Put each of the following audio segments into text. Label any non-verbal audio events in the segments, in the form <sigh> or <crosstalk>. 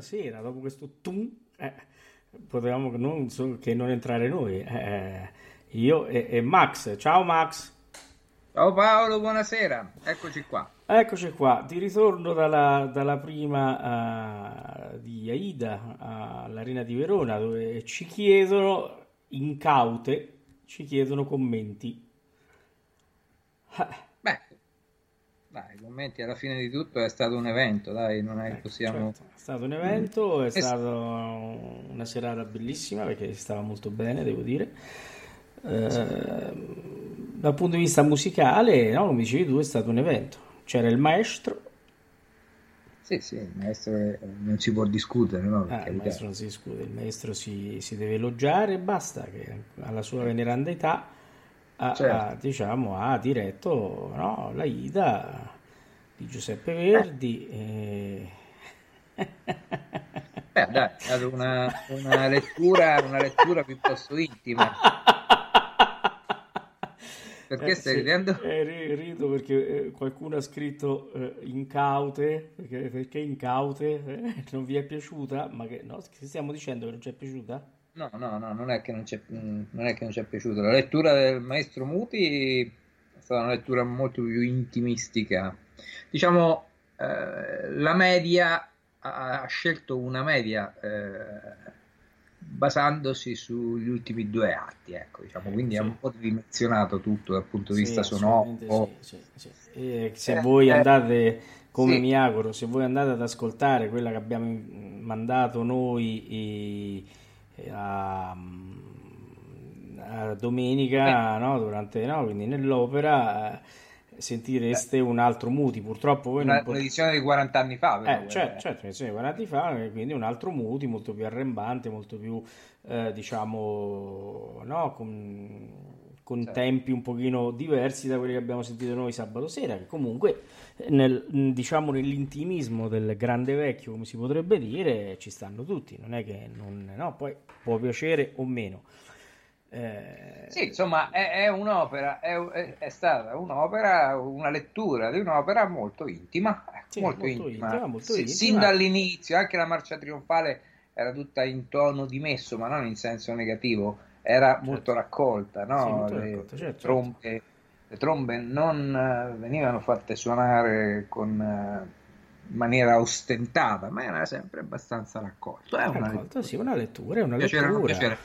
Buonasera, dopo questo tum, eh, potevamo non, che non entrare noi. Eh, io e, e, Max. Ciao Max. Ciao Paolo, buonasera. Eccoci qua. Eccoci qua. Ti ritorno dalla, dalla prima uh, di Aida all'Arena di Verona dove ci chiedono, incaute, ci chiedono commenti. Eh dai, i commenti alla fine di tutto è stato un evento, dai, non è che possiamo... Certo. È stato un evento, è stata una serata bellissima perché stava molto bene, devo dire. Eh, sì. Dal punto di vista musicale, no, come dicevi tu, è stato un evento. C'era il maestro. Sì, sì, il maestro non si può discutere, no? Ah, il maestro non si discute, il maestro si, si deve elogiare e basta, che alla sua veneranda età ha, certo. ha, diciamo, ha diretto no, la Ida di Giuseppe Verdi. E... Beh, dai, è una, una, lettura, una lettura piuttosto intima. Perché eh, stai sì, ridendo? Eh, rido perché eh, qualcuno ha scritto eh, incaute, perché, perché incaute eh, non vi è piaciuta, ma che, no, che stiamo dicendo che non ci è piaciuta? No, no, no, non è che non, c'è, non è che non ci è piaciuto. La lettura del maestro Muti è stata una lettura molto più intimistica. Diciamo, eh, la media ha, ha, scelto una media eh, basandosi sugli ultimi due atti, ecco, diciamo, quindi sì. è un po' dimensionato tutto dal punto di vista sonoro. Sì, sì, e se eh, voi eh, andate, come mi auguro, se voi andate ad ascoltare quella che abbiamo mandato noi e, e a, a, domenica, no, durante, no, quindi nell'opera sentireste un altro Muti. Purtroppo voi una, non potete... un'edizione di 40 anni fa, però, eh, certo, certo, un'edizione di 40 anni fa, quindi un altro Muti molto più arrembante, molto più, eh, diciamo, no, con, con certo. tempi un pochino diversi da quelli che abbiamo sentito noi sabato sera, che comunque nel, diciamo, nell'intimismo del grande vecchio, come si potrebbe dire, ci stanno tutti, non è che non, no, poi può piacere o meno. Eh... Sì, insomma, è, è un'opera, è, è, stata un'opera, una lettura di un'opera molto intima, ecco, sì, molto, molto, intima. intima molto sì, intima. Sin dall'inizio, anche la marcia trionfale era tutta in tono dimesso, ma non in senso negativo, era certo. molto raccolta, no? sì, molto le, raccolta, certo, trombe, certo. le, trombe, non uh, venivano fatte suonare con... In maniera ostentata, ma era sempre abbastanza raccolto. È una raccolto, lettura. Sì, una lettura, è una piacere, lettura. Piacere.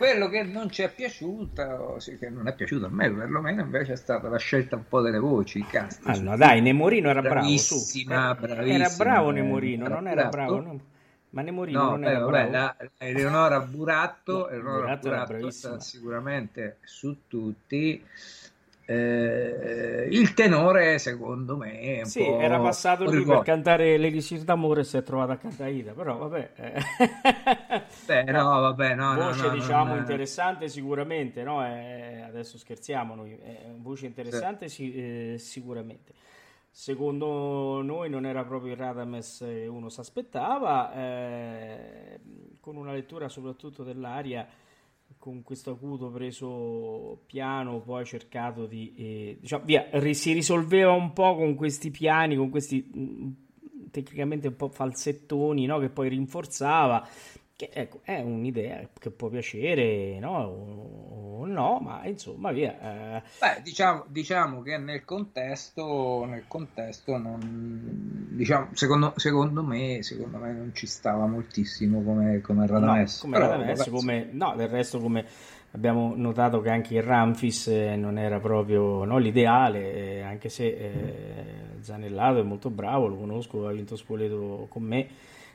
Quello che non ci è piaciuto, sì, che non è piaciuto a me perlomeno, invece è stata la scelta un po' delle voci, i cast. Ah, no, dai, Nemorino era bravo. Su. Bravissima, era bravo Nemorino, non era bravo. No. Ma Nemorino no, non era vabbè, bravo. La, Eleonora Buratto, no, Eleonora Buratto, Buratto sicuramente su tutti. Eh, il tenore, secondo me, sì, era passato lì per cantare l'Elisir d'amore e si è trovato a cantare Ida, però vabbè. Eh. Beh, no, vabbè, no, voce no, diciamo non... interessante sicuramente, no? Eh, adesso scherziamo noi, è voce interessante sì. Eh, sicuramente. Secondo noi non era proprio il Radames che uno si aspettava, eh, con una lettura soprattutto dell'aria con questo acuto preso piano poi cercato di eh, diciamo, via, si risolveva un po' con questi piani con questi mm, tecnicamente un po' falsettoni no? che poi rinforzava che ecco, è un'idea che può piacere no? o, no, ma insomma via. Eh. Beh, diciamo, diciamo, che nel contesto, nel contesto non, diciamo, secondo, secondo, me, secondo me non ci stava moltissimo come, come Radames. No, come, Radames come, no, del resto come abbiamo notato che anche il Ramfis eh, non era proprio no, l'ideale, eh, anche se eh, Zanellato è molto bravo, lo conosco, ha vinto Spoleto con me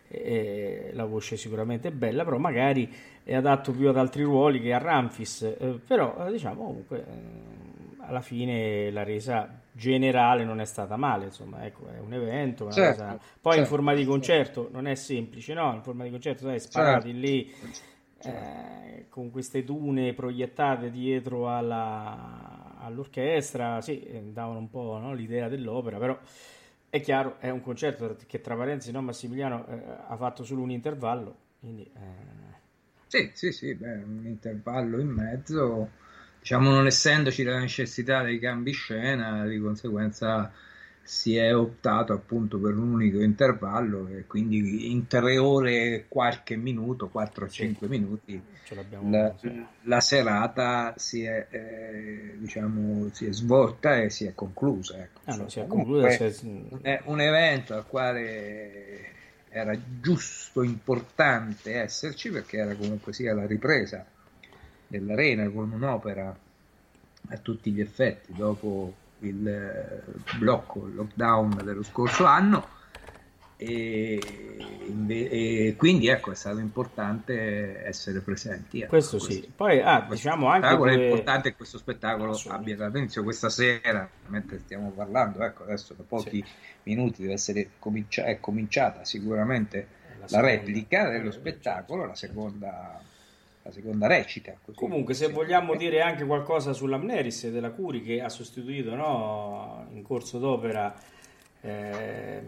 eh, la voce sicuramente è bella, però magari è adatto più ad altri ruoli che a Ramfis, eh, però eh, diciamo comunque eh, alla fine la resa generale non è stata male, insomma, ecco, è un evento, certo, cosa... poi certo, in forma di concerto non è semplice, no? In forma di concerto, dai, sparati certo. lì eh, con queste dune proiettate dietro alla, all'orchestra, sì, eh, davano un po' no, l'idea dell'opera, però è chiaro, è un concerto che tra parentesi no, Massimiliano eh, ha fatto solo un intervallo, quindi... Eh... Sì, sì, sì, beh, un intervallo in mezzo, diciamo non essendoci la necessità dei cambi scena, di conseguenza si è optato appunto per un unico intervallo e quindi in tre ore e qualche minuto, 4-5 sì. minuti, la, la, serata si è, eh, diciamo, si è, svolta e si è conclusa. Ecco. Ah, no, si è conclusa se... È un evento al quale era giusto, importante esserci perché era comunque sia la ripresa dell'arena con un'opera a tutti gli effetti dopo il eh, blocco, il lockdown dello scorso anno e, e, quindi ecco è stato importante essere presenti ecco, questo sì. poi ah, diciamo anche spettacolo è importante che questo spettacolo abbia dato inizio questa sera mentre stiamo parlando ecco adesso da pochi sì. minuti deve essere comincia- è cominciata sicuramente la, la replica dello spettacolo la seconda la seconda recita. Comunque, se vogliamo dire anche qualcosa sull'Amneris della Curi che ha sostituito no, in corso d'opera eh,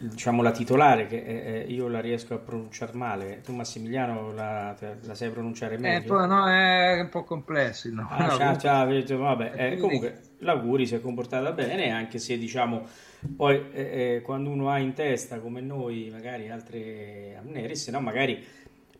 diciamo la titolare, che eh, io la riesco a pronunciare male. Tu, Massimiliano, la, la sai pronunciare eh, meglio? Eh, no, è un po' complesso. No? Ah, no, ciao, ciao, vabbè. Eh, comunque, la Curi si è comportata bene, anche se diciamo. Poi eh, eh, quando uno ha in testa come noi magari altre amneris, no? magari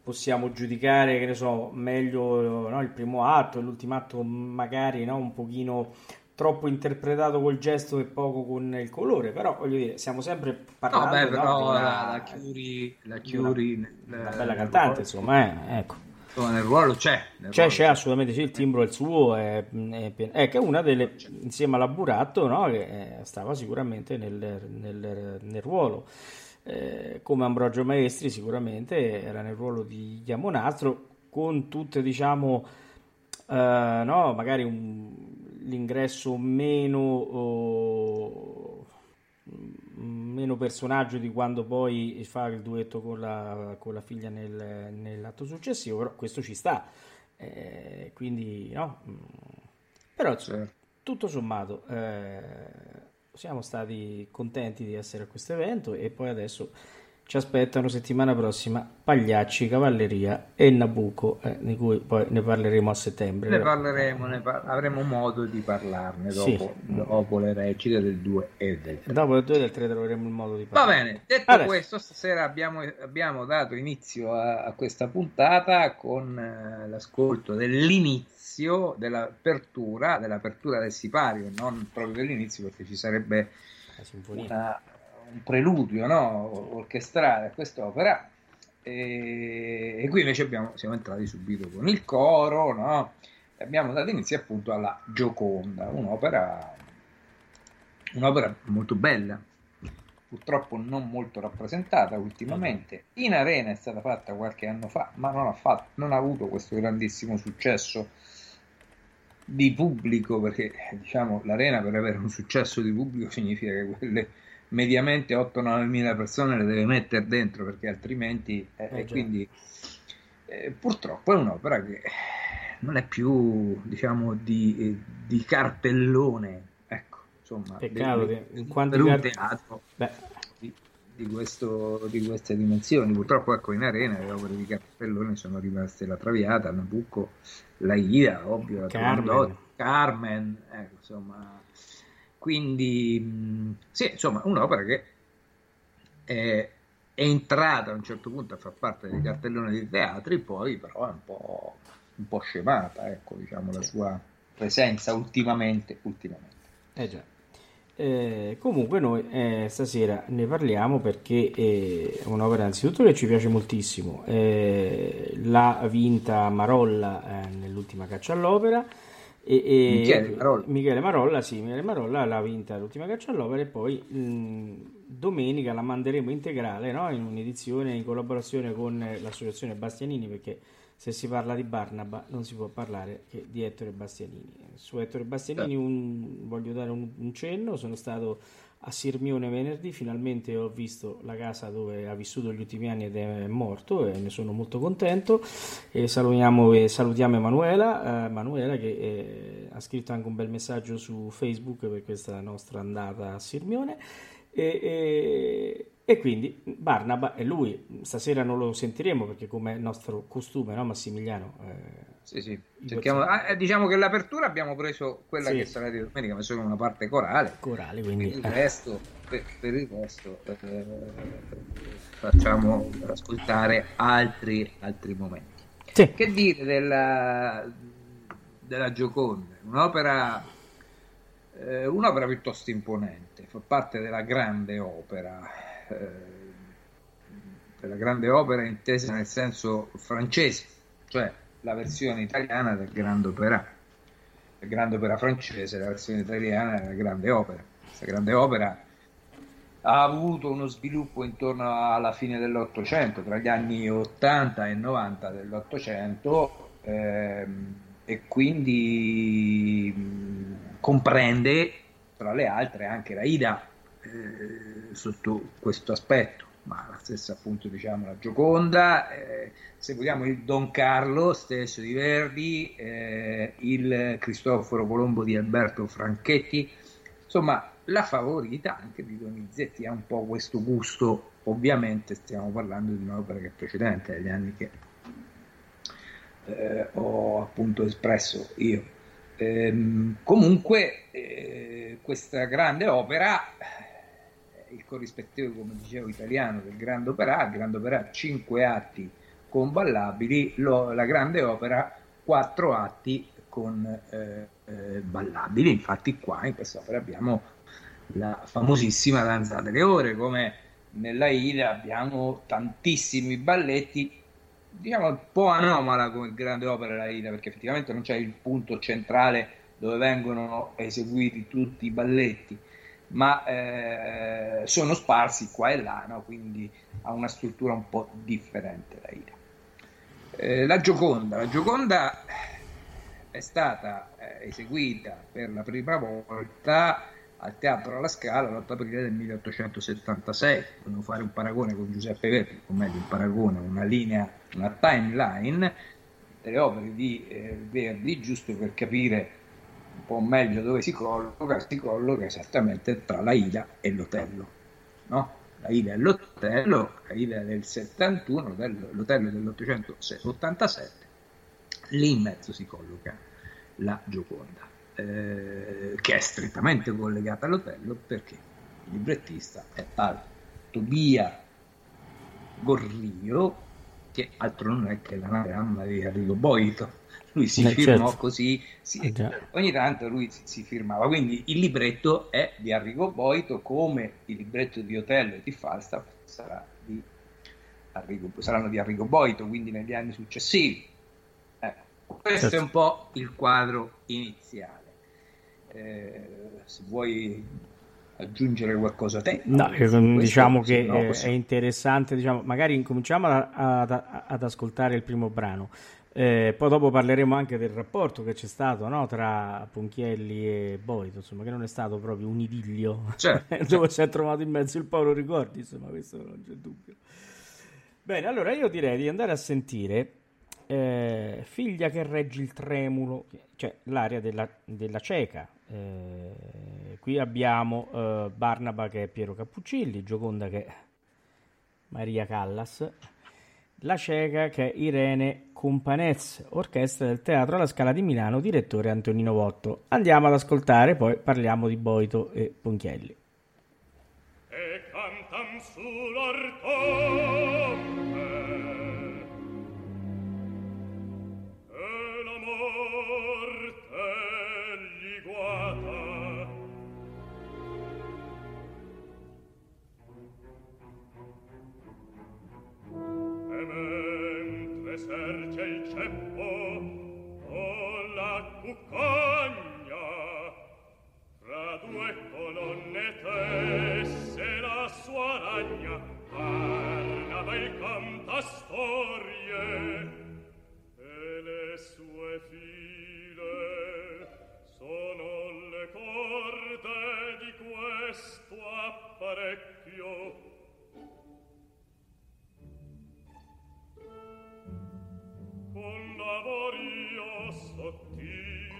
possiamo giudicare, che ne so, meglio no, il primo atto e l'ultimo atto magari no, un pochino troppo interpretato col gesto e poco con il colore, però voglio dire, siamo sempre parlando no, beh, però no, una, la Chiuri, la Chiuri una, una bella cantante, insomma, eh, ecco. Insomma, nel ruolo c'è. Nel c'è, ruolo c'è, c'è, assolutamente sì, il timbro è il suo, è, è, è, che è una delle, insieme alla Buratto, no, che eh, stava sicuramente nel, nel, nel ruolo. Eh, come Ambrogio Maestri sicuramente era nel ruolo di Chiamonastro con tutte diciamo eh, no, magari un, l'ingresso meno oh, meno personaggio di quando poi fa il duetto con la, con la figlia nel, nell'atto successivo, però questo ci sta. Eh, quindi, no? Però certo. tutto sommato eh, siamo stati contenti di essere a questo evento e poi adesso ci aspettano settimana prossima Pagliacci, Cavalleria e Nabucco, eh, di cui poi ne parleremo a settembre. Ne parleremo, ne par- avremo modo di parlarne dopo, sì. dopo, le recite del 2 e del 3. Dopo il 2 e del 3 troveremo il modo di parlarne. Va bene, detto Adesso. questo, stasera abbiamo, abbiamo dato inizio a, a, questa puntata con eh, l'ascolto dell'inizio dell'apertura, dell'apertura del sipario, non proprio dell'inizio perché ci sarebbe una un preludio no? orchestrale a quest'opera e, e qui invece abbiamo, siamo entrati subito con il coro no? e abbiamo dato inizio appunto alla Gioconda, un'opera, un'opera molto bella, purtroppo non molto rappresentata ultimamente. In arena è stata fatta qualche anno fa, ma non ha, fatto, non ha avuto questo grandissimo successo di pubblico, perché diciamo l'arena per avere un successo di pubblico <laughs> significa che quelle mediamente 8-9 mila persone le deve mettere dentro perché altrimenti eh, eh, quindi eh, purtroppo è un'opera che non è più diciamo di, di cartellone ecco insomma peccato del, che in quanto un teatro di, di, questo, di, queste dimensioni purtroppo ecco in arena le opere di cartellone sono rimaste la Traviata, Nabucco la Ida ovvio Carmen, la Carmen ecco, insomma quindi, sì, insomma, un'opera che è, è, entrata a un certo punto a far parte del cartellone dei teatri, poi però è un po', un po scemata, ecco, diciamo, la sua presenza ultimamente. ultimamente. Eh già. Eh, comunque noi eh, stasera ne parliamo perché è un'opera anzitutto che ci piace moltissimo, eh, l'ha vinta Marolla eh, nell'ultima caccia all'opera e, e Michele, Marolla. Michele Marolla, sì, Michele Marolla l'ha vinta l'ultima caccia all'opera e poi mh, domenica la manderemo integrale no? in un'edizione in collaborazione con l'associazione Bastianini perché se si parla di Barnaba non si può parlare che di Ettore Bastianini. Su Ettore Bastianini un, voglio dare un, un cenno, sono stato a Sirmione venerdì. Finalmente ho visto la casa dove ha vissuto gli ultimi anni ed è morto e ne sono molto contento. E salutiamo, e salutiamo Emanuela, eh, Emanuela che eh, ha scritto anche un bel messaggio su Facebook per questa nostra andata a Sirmione. E, e, e quindi Barnaba è lui, stasera non lo sentiremo perché come è nostro costume, no Massimiliano? Eh, sì, sì. Cerchiamo, ah, eh, diciamo che l'apertura abbiamo preso quella sì. che sarà di domenica, ma solo una parte corale. Corale, quindi. Per il eh. resto, per, per il resto eh, facciamo ascoltare altri, altri momenti. Sì. Che dire della, della Gioconda? Un'opera, eh, un'opera piuttosto imponente, fa parte della grande opera. Eh, della grande opera intesa nel senso francese, cioè la versione italiana del Grande Opera, il Grande Opera francese, la versione italiana della Grande Opera. Questa Grande Opera ha avuto uno sviluppo intorno alla fine dell'Ottocento, tra gli anni 80 e 90 dell'Ottocento, ehm, e quindi mh, comprende, tra le altre, anche la Ida eh, sotto questo aspetto ma la stessa appunto diciamo la Gioconda, eh, se vogliamo il Don Carlo stesso di Verdi, eh, il Cristoforo Colombo di Alberto Franchetti, insomma la favorita anche di Donizetti ha un po' questo gusto, ovviamente stiamo parlando di un'opera che è precedente agli anni che eh, ho appunto espresso io. Ehm, comunque eh, questa grande opera il corrispettivo, come dicevo, italiano del Grande Opera, Grande Opera 5 atti con ballabili, lo, la Grande Opera 4 atti con eh, eh, ballabili. Infatti, qua in quest'opera abbiamo la famosissima Danza delle Ore, come nella Ida abbiamo tantissimi balletti, diciamo un po' anomala come grande opera la Ida, perché effettivamente non c'è il punto centrale dove vengono eseguiti tutti i balletti, ma eh, sono sparsi qua e là, no? quindi ha una struttura un po' differente la Ida. Eh, la Gioconda, la Gioconda è stata eh, eseguita per la prima volta al Teatro alla Scala l'8 aprile del 1876. Volevo fare un paragone con Giuseppe Verdi, o meglio un paragone, una linea, una timeline delle opere di eh, Verdi, giusto per capire un po' meglio dove si colloca, si colloca esattamente tra la Ida e l'Otello. No? La Ida e l'Otello, la Ida del 71, l'Otello dell'887, lì in mezzo si colloca la Gioconda, eh, che è strettamente collegata all'Otello perché il librettista è tal Tobia Gorrio, che altro non è che l'anagramma di Arrigo Boito lui si eh, firmò certo. così, si, eh, ogni tanto lui si, si, firmava, quindi il libretto è di Arrigo Boito come il libretto di Otello e di Falstaff sarà di Arrigo, saranno di Arrigo Boito, quindi negli anni successivi. Eh, questo certo. è un po' il quadro iniziale. Eh, se vuoi aggiungere qualcosa a te. No, diciamo che no, è interessante, diciamo, magari incominciamo ad ascoltare il primo brano. Eh, poi dopo parleremo anche del rapporto che c'è stato no? tra Ponchielli e Boito, insomma, che non è stato proprio un idillio certo, <laughs> dove certo. si è trovato in mezzo il Paolo Ricordi, insomma, questo non c'è dubbio. Bene, allora io direi di andare a sentire eh, Figlia che reggi il tremulo, cioè l'aria della, della cieca. Eh, qui abbiamo eh, Barnaba che è Piero Cappuccilli, Gioconda che è Maria Callas la cieca che è Irene Companez, orchestra del Teatro alla Scala di Milano, direttore Antonino Votto. Andiamo ad ascoltare, poi parliamo di Boito e Ponchielli. E cantam sull'orto cuccagna fra due colonne tesse la sua ragna parlava il cantastorie e le sue file sono le corde di questo apparecchio. Con lavorio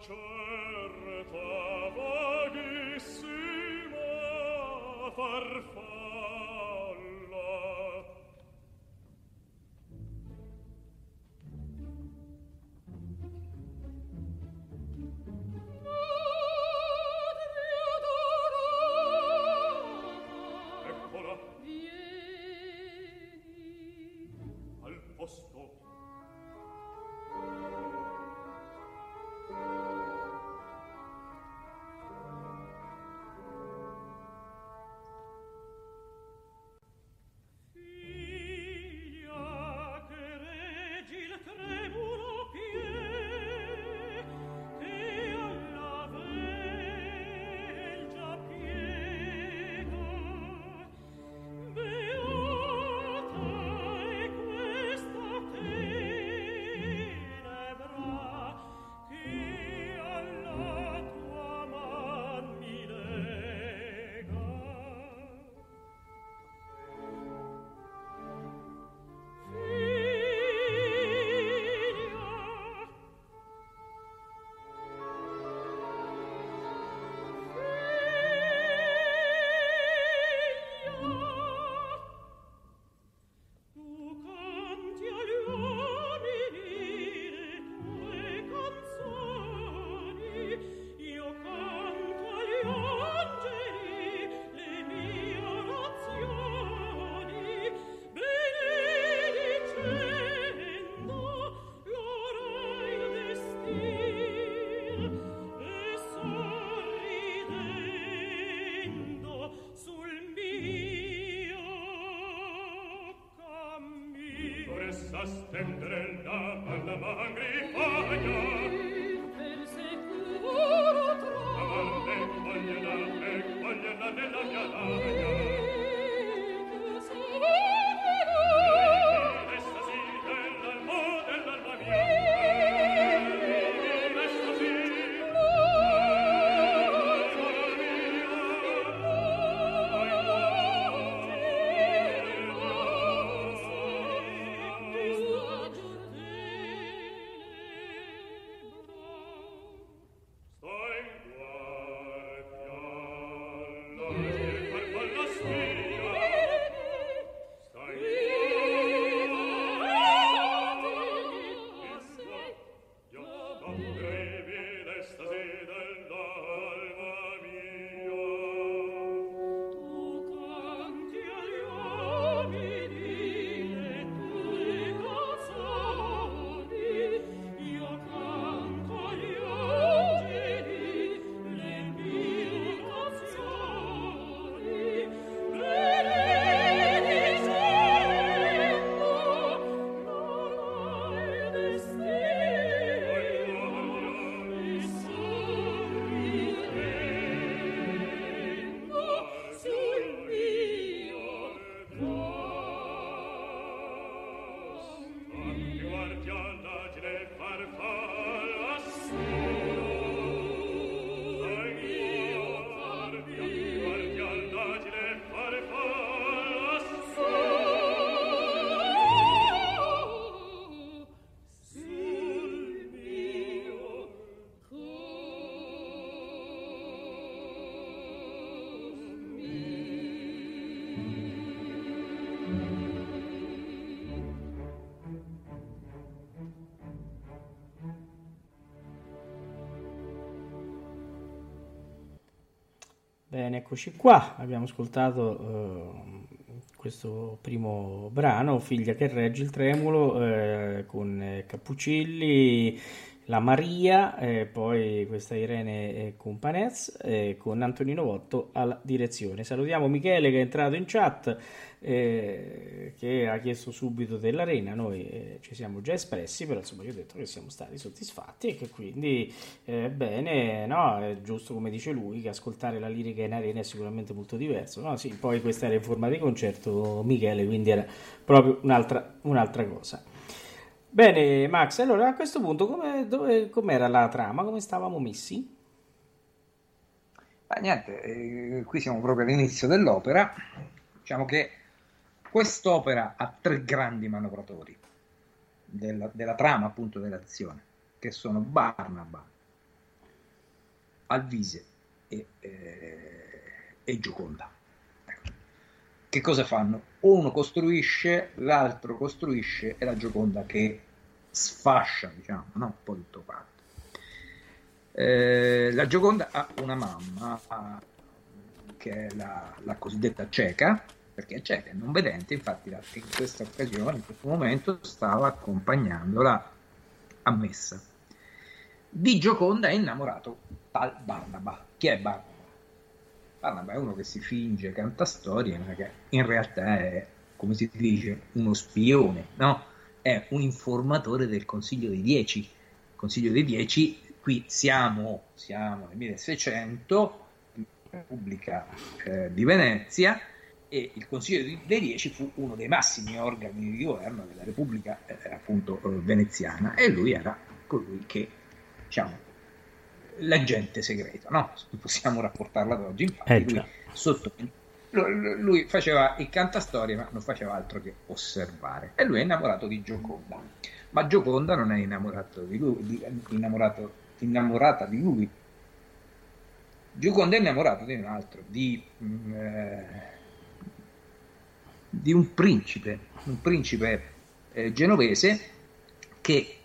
certa vaghissima farfalla. Bene, eccoci qua. Abbiamo ascoltato uh, questo primo brano, Figlia che regge il tremulo, eh, con Cappuccilli, la Maria, e poi questa Irene Companez, eh, con Antonino Votto alla direzione. Salutiamo Michele che è entrato in chat eh, che ha chiesto subito dell'arena, noi eh, ci siamo già espressi, però insomma io ho detto che siamo stati soddisfatti e che quindi eh, bene, no, è giusto come dice lui che ascoltare la lirica in arena è sicuramente molto diverso, no? Sì, poi questa era in forma di concerto Michele, quindi era proprio un'altra, un'altra cosa. Bene Max, allora a questo punto come, dove, com'era la trama, come stavamo messi? Ma niente, eh, qui siamo proprio all'inizio dell'opera. Diciamo che Quest'opera ha tre grandi manovratori della, della trama appunto dell'azione, che sono Barnaba, Alvise e, eh, e Gioconda. Ecco. Che cosa fanno? Uno costruisce, l'altro costruisce e la Gioconda che sfascia, diciamo, no? un po' tutto quanto. Eh, la Gioconda ha una mamma che è la, la cosiddetta cieca, perché c'è, è non vedente, infatti in questa occasione, in questo momento, stava accompagnandola a messa. Di Gioconda è innamorato tal Barnaba. Chi è Barnaba? Barnaba è uno che si finge, canta storie, ma che in realtà è, come si dice, uno spione, no? È un informatore del Consiglio dei Dieci. Consiglio dei Dieci, qui siamo, siamo nel 1600, Repubblica eh, di Venezia, e il Consiglio dei Dieci fu uno dei massimi organi di governo della Repubblica eh, appunto eh, veneziana e lui era colui che diciamo l'agente segreto no? possiamo rapportarla ad oggi infatti eh, lui, sotto, lui faceva il cantastorie ma non faceva altro che osservare. E lui è innamorato di Gioconda. Ma Gioconda non è innamorato di lui, di, innamorato, innamorata di lui. Gioconda è innamorato di un altro di mm, eh, di un principe, un principe eh, genovese che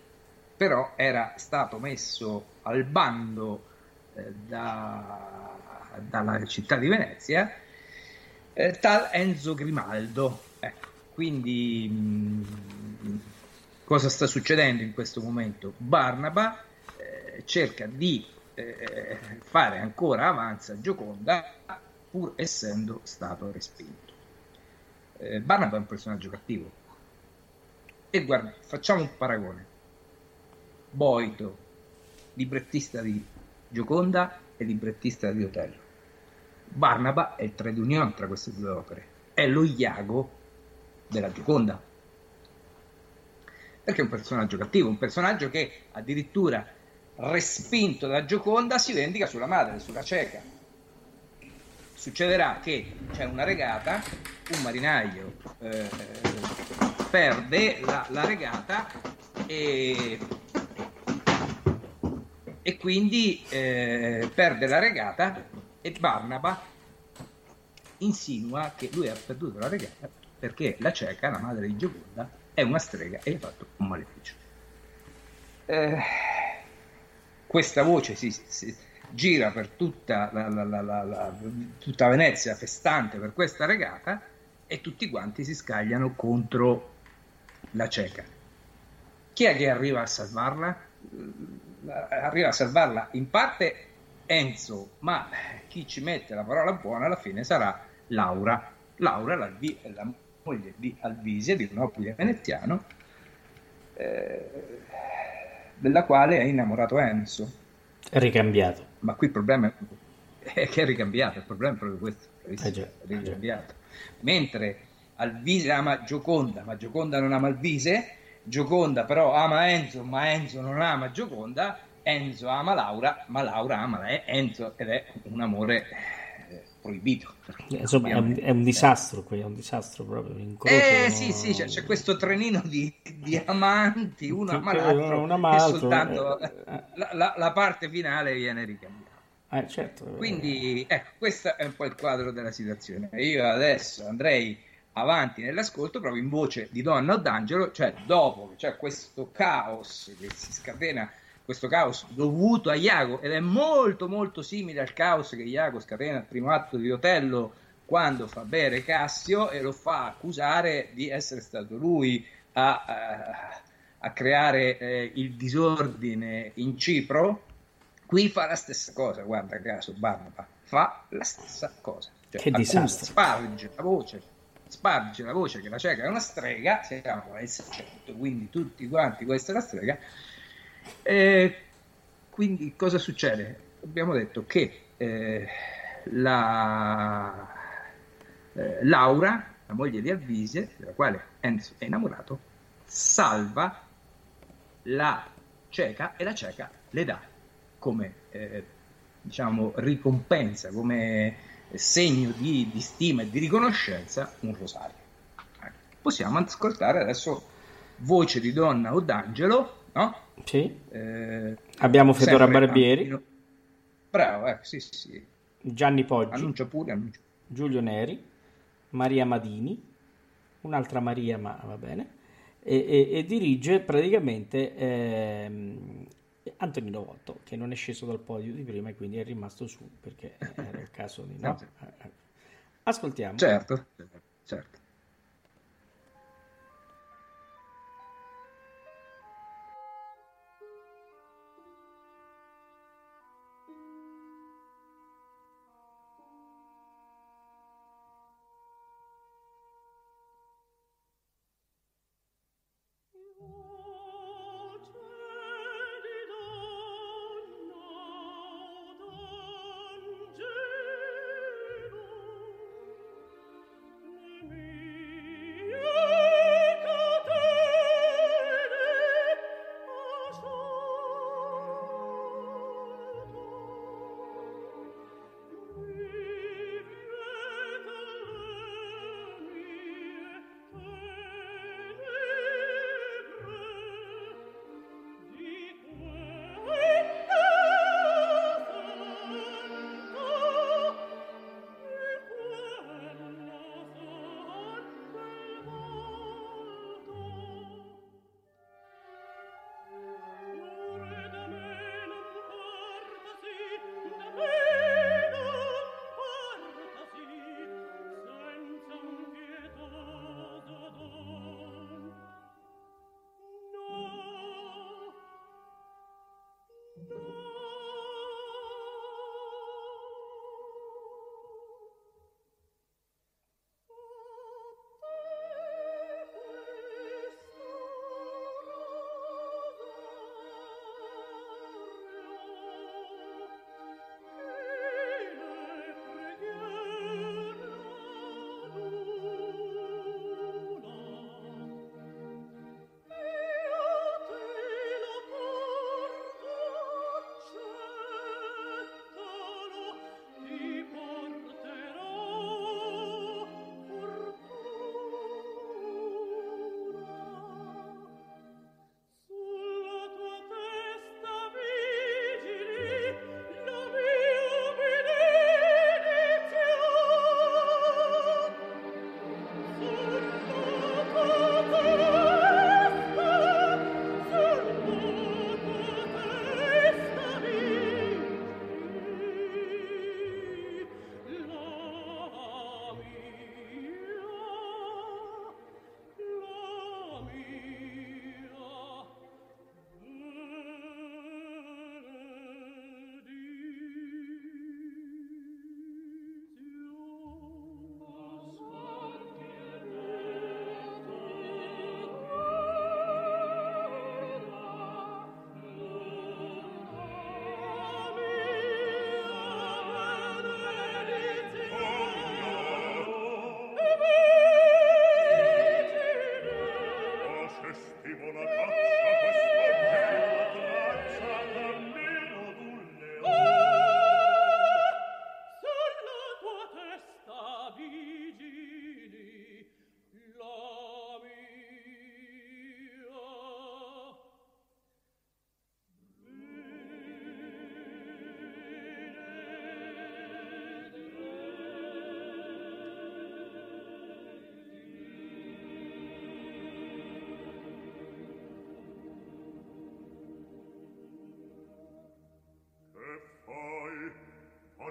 però era stato messo al bando eh, da, dalla città di Venezia, eh, tal Enzo Grimaldo. Ecco, quindi mh, mm, cosa sta succedendo in questo momento? Barnaba eh, cerca di eh, fare ancora avanza Gioconda pur essendo stato respinto eh, Barnaba è un personaggio cattivo. E guarda, facciamo un paragone. Boito, librettista di Gioconda e librettista di Otello. Barnaba è il trade union tra queste due opere, è lo Iago della Gioconda. Perché è un personaggio cattivo, un personaggio che addirittura respinto da Gioconda si vendica sulla madre, sulla cieca. Succederà che c'è una regata, un marinaio eh, perde la, la regata e e quindi eh, perde la regata e Barnaba insinua che lui ha perduto la regata perché la cieca, la madre di Gioconda, è una strega e gli ha fatto un maleficio. Eh, questa voce si, si, gira per tutta, la, la, la, tutta Venezia festante per questa regata e tutti quanti si scagliano contro la cieca. Chi è che arriva a salvarla? arriva a salvarla in parte Enzo, ma chi ci mette la parola buona alla fine sarà Laura. Laura, la, la moglie di Alvisia, di un nobile veneziano, eh, della quale è innamorato Enzo. È ricambiato. Ma qui il problema è che è ricambiato, il problema è proprio questo, è eh già, ricambiato. Mentre Alvise ama Gioconda, ma Gioconda non ama Alvise, Gioconda però ama Enzo, ma Enzo non ama Gioconda, Enzo ama Laura, ma Laura ama Enzo ed è un amore eh, proibito. Insomma, è un, è un, disastro qui, è un disastro proprio. Incrocio, eh sì, sì, c'è, c'è, questo trenino di, di amanti, uno ama l'altro, una ama soltanto eh, eh. La, la, la, parte finale viene ricambiata. Eh, certo. Quindi, ecco, questo è un po' il quadro della situazione. Io adesso andrei avanti nell'ascolto proprio in voce di Donna d'Angelo, cioè dopo che c'è questo caos che si scatena, questo caos dovuto a Iago ed è molto molto simile al caos che Iago scatena al primo atto di Otello quando fa bere Cassio e lo fa accusare di essere stato lui a, a, a creare eh, il disordine in Cipro, qui fa la stessa cosa, guarda caso Barnaba, fa la stessa cosa. Cioè, che disastro. Sparge la voce sparge la voce che la cieca è una strega, siamo al 600, quindi tutti quanti questa è la strega. E quindi cosa succede? Abbiamo detto che eh, la, eh, Laura, la moglie di Alvise, della quale Enzo è innamorato, salva la cieca e la cieca le dà come eh, diciamo ricompensa, come segno di, di stima e di riconoscenza un rosario. Ecco. Possiamo ascoltare adesso voce di donna o d'angelo, no? Sì. Eh, Abbiamo Fedora Barbieri. Campino. Bravo, ecco, sì, sì. Gianni Poggi. Annuncia pure, annuncia. Giulio Neri, Maria Madini, un'altra Maria, ma va bene, e, e, e dirige praticamente ehm, Antonino Votto, che non è sceso dal podio di prima e quindi è rimasto su perché era il caso di <laughs> no. Eh, eh. Ascoltiamo. Certo, certo.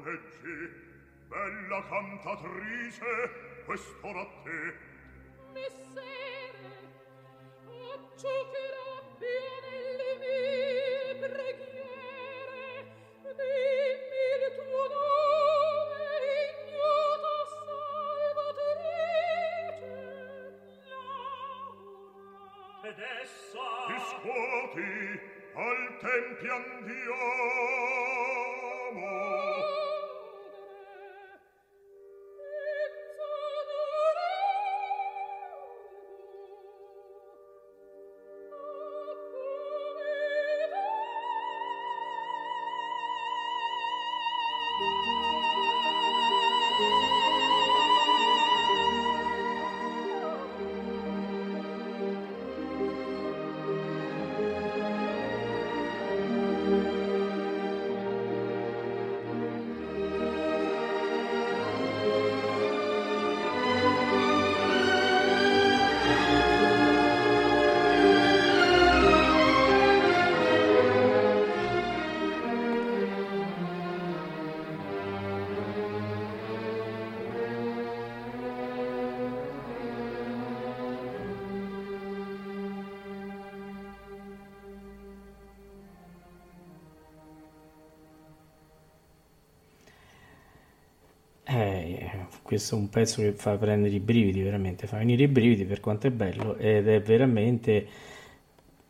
leggi, bella cantatrice, quest'ora a te. Messere, acciò che rabbia nelle mie preghiere, dimmi il tuo nome, ignota salvatrice, Laura. Ed essa... Discuoti al tempio Dio, questo è un pezzo che fa prendere i brividi, veramente, fa venire i brividi per quanto è bello ed è veramente,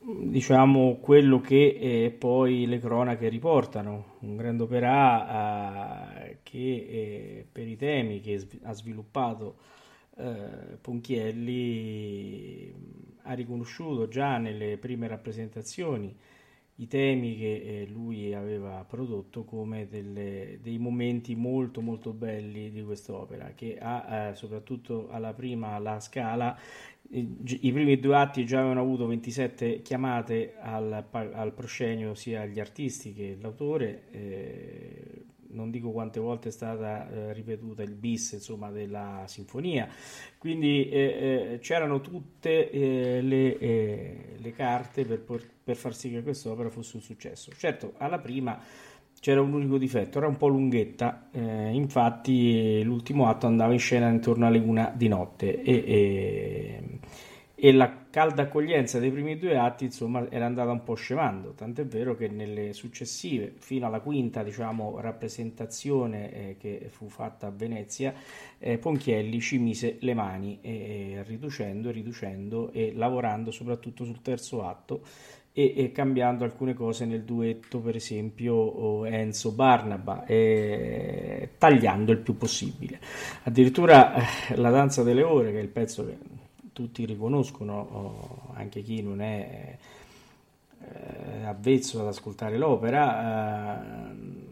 diciamo, quello che eh, poi le cronache riportano, un grande opera eh, che eh, per i temi che ha sviluppato eh, Ponchielli ha riconosciuto già nelle prime rappresentazioni i temi che eh, lui aveva prodotto come delle, dei momenti molto molto belli di quest'opera che ha eh, soprattutto alla prima la scala i, i primi due atti già avevano avuto 27 chiamate al, al proscenio sia gli artisti che l'autore eh, non dico quante volte è stata eh, ripetuta il bis insomma, della sinfonia, quindi eh, eh, c'erano tutte eh, le, eh, le, carte per, per, far sì che quest'opera fosse un successo. Certo, alla prima c'era un unico difetto, era un po' lunghetta, eh, infatti l'ultimo atto andava in scena intorno alle una di notte e, e e la calda accoglienza dei primi due atti insomma era andata un po' scemando tant'è vero che nelle successive fino alla quinta diciamo rappresentazione eh, che fu fatta a Venezia eh, Ponchielli ci mise le mani eh, riducendo e riducendo e lavorando soprattutto sul terzo atto e, e, cambiando alcune cose nel duetto, per esempio Enzo Barnaba, e tagliando il più possibile. Addirittura eh, la danza delle ore, che è il pezzo che tutti riconoscono, anche chi non è eh, avvezzo ad ascoltare l'opera, eh,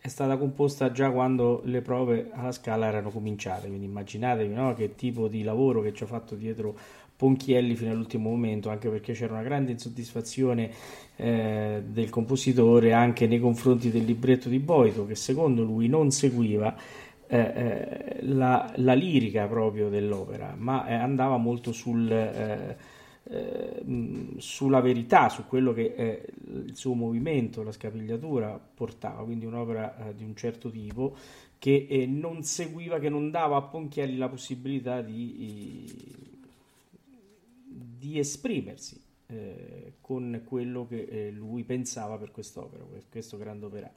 è stata composta già quando le prove alla scala erano cominciate, quindi immaginatevi no, che tipo di lavoro che ci ha fatto dietro Ponchielli fino all'ultimo momento, anche perché c'era una grande insoddisfazione eh, del compositore anche nei confronti del libretto di Boito, che secondo lui non seguiva eh, eh, la, la, lirica proprio dell'opera, ma eh, andava molto sul, eh, eh, sulla verità, su quello che il suo movimento, la scapigliatura portava, quindi un'opera di un certo tipo che non seguiva, che non dava a Ponchielli la possibilità di, di esprimersi. Eh, con quello che eh, lui pensava per quest'opera, questo grande opera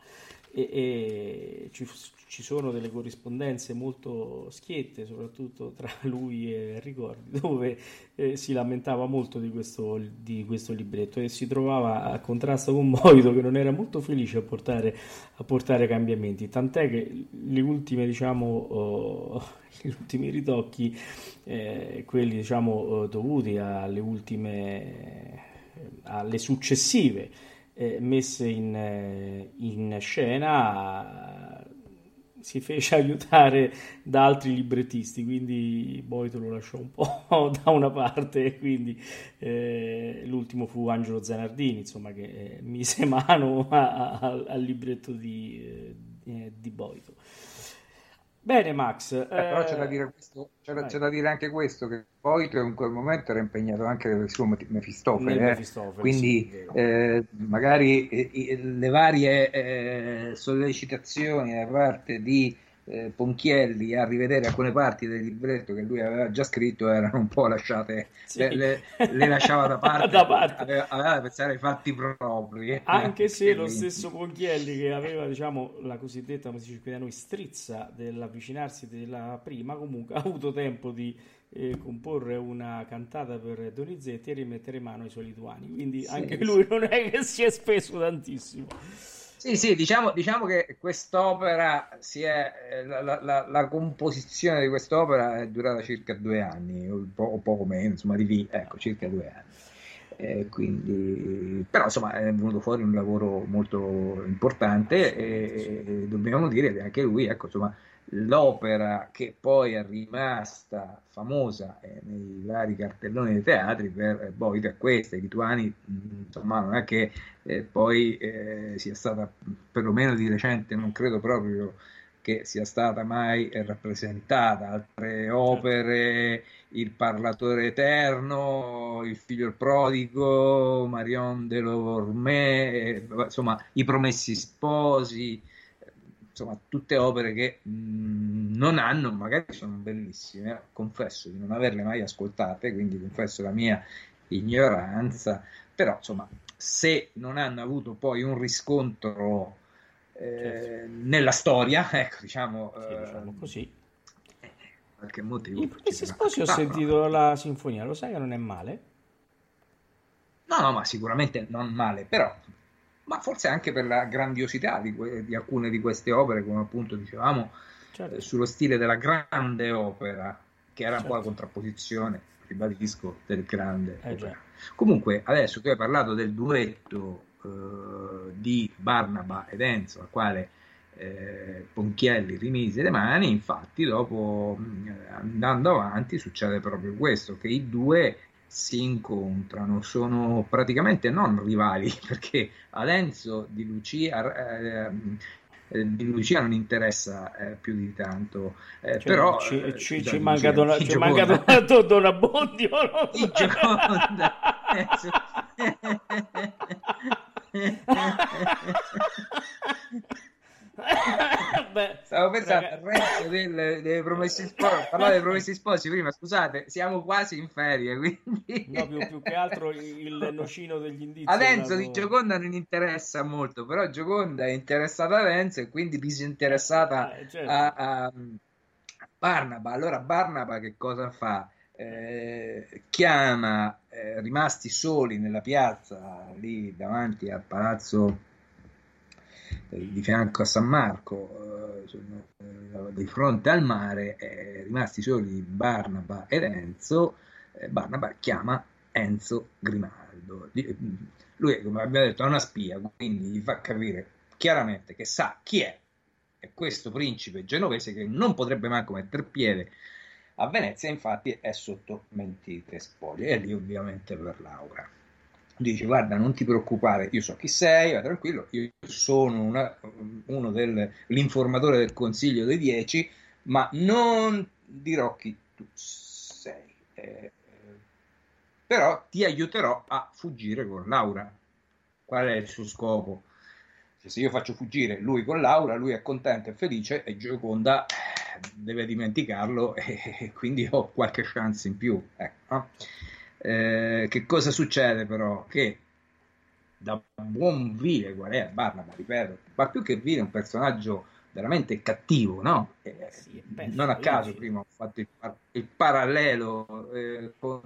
e, e ci, ci, sono delle corrispondenze molto schiette, soprattutto tra <laughs> lui e Ricordi, dove eh, si lamentava molto di questo, di questo, libretto e si trovava a contrasto con Moito che non era molto felice a portare, a portare cambiamenti, tant'è che le ultime, diciamo, oh, <laughs> gli ultimi ritocchi, eh, quelli diciamo, oh, dovuti alle ultime, alle successive eh, messe in, eh, in scena si fece <laughs> aiutare da altri librettisti, quindi Boito lo lasciò un po' <laughs> da una parte, quindi eh, l'ultimo fu Angelo Zanardini, insomma, che eh, mise <laughs> mano a, a, al libretto di, eh, di Boito. Bene, Max. Eh, però c'è da, dire questo, c'è, c'è da dire anche questo: che poi in quel momento era impegnato anche su Mefistofele, eh? Mefistofele quindi sì, eh, magari eh, le varie eh, sollecitazioni da parte di eh, Ponchielli a rivedere alcune parti del libretto che lui aveva già scritto erano un po' lasciate, sì. le, le, le, lasciava da <laughs> parte, da parte. Aveva, aveva, da pensare ai fatti propri. Anche se lo stesso Ponchielli che aveva diciamo, la cosiddetta, come si dice qui da noi, strizza dell'avvicinarsi della prima, comunque ha avuto tempo di eh, comporre una cantata per Donizetti e rimettere mano ai suoi lituani, quindi sì, anche lui non è che si è speso tantissimo. Sì, sì, diciamo, diciamo che quest'opera si è, eh, la, la, la, composizione di quest'opera è durata circa due anni, o, po- o poco meno, insomma, di ecco, circa due anni. Eh, quindi, però insomma è venuto fuori un lavoro molto importante e, e dobbiamo dire che anche lui, ecco, insomma, l'opera che poi è rimasta famosa eh, nei vari cartelloni dei teatri per eh, Boito è questa, i lituani insomma non è che eh, poi eh, sia stata perlomeno di recente non credo proprio che sia stata mai rappresentata. Altre opere il parlatore eterno il figlio il prodigo Marion de Lormé eh, insomma i promessi sposi insomma, tutte opere che mh, mm, non hanno, magari sono bellissime, confesso di non averle mai ascoltate, quindi confesso la mia ignoranza, però insomma, se non hanno avuto poi un riscontro eh, certo. nella storia, <laughs> ecco, diciamo, sì, eh, diciamo così. Eh, qualche motivo. In questi sposi ho sentito la sinfonia, lo sai che non è male? No, no, ma sicuramente non male, però ma forse anche per la grandiosità di, di alcune di queste opere, come appunto dicevamo, certo. eh, sullo stile della grande opera, che era certo. un po' la certo. contrapposizione, ribadisco, del grande eh, opera. Comunque, adesso tu hai parlato del duetto eh, di Barnaba ed Enzo, al quale eh, Ponchielli rimise le mani, infatti dopo mm, andando avanti succede proprio questo, che i due si incontrano, sono praticamente non rivali <laughs> perché a Lenzo di Lucia, eh, eh, di Lucia non interessa eh, più di tanto, eh, cioè, però ci, eh, ci, ci manca Dona, ci manca Dona Bondi o no? <laughs> <laughs> Beh, Stavo pensando al resto delle, delle promesse sposi. Parlare dei promessi sposi prima, scusate, siamo quasi in ferie. Quindi... No, più, più che altro il nocino degli indizi. A Enzo di Gioconda non interessa molto, però Gioconda è interessata a Enzo e quindi disinteressata eh, certo. a, a Barnaba. Allora, Barnaba che cosa fa? Eh, chiama eh, rimasti soli nella piazza lì davanti al palazzo di fianco a San Marco, eh, eh, di fronte al mare, rimasti soli Barnaba ed Enzo, Barnaba chiama Enzo Grimaldo. Lui, come abbiamo detto, è una spia, quindi gli fa capire chiaramente che sa chi è, è questo principe genovese che non potrebbe manco mettere piede a Venezia, infatti è sotto mentite spoglie, e lì ovviamente per Laura dice guarda non ti preoccupare io so chi sei vai tranquillo io sono una, uno dell'informatore del consiglio dei dieci ma non dirò chi tu sei eh, però ti aiuterò a fuggire con Laura qual è il suo scopo cioè, se io faccio fuggire lui con Laura lui è contento e felice e Gioconda eh, deve dimenticarlo <laughs> e quindi ho qualche chance in più ecco. Eh, che cosa succede però? Che da buon vile qual è Barnaba, ripeto, ma più che vile è un personaggio veramente cattivo, no? Eh, sì, non a caso prima ho fatto il, il parallelo eh, con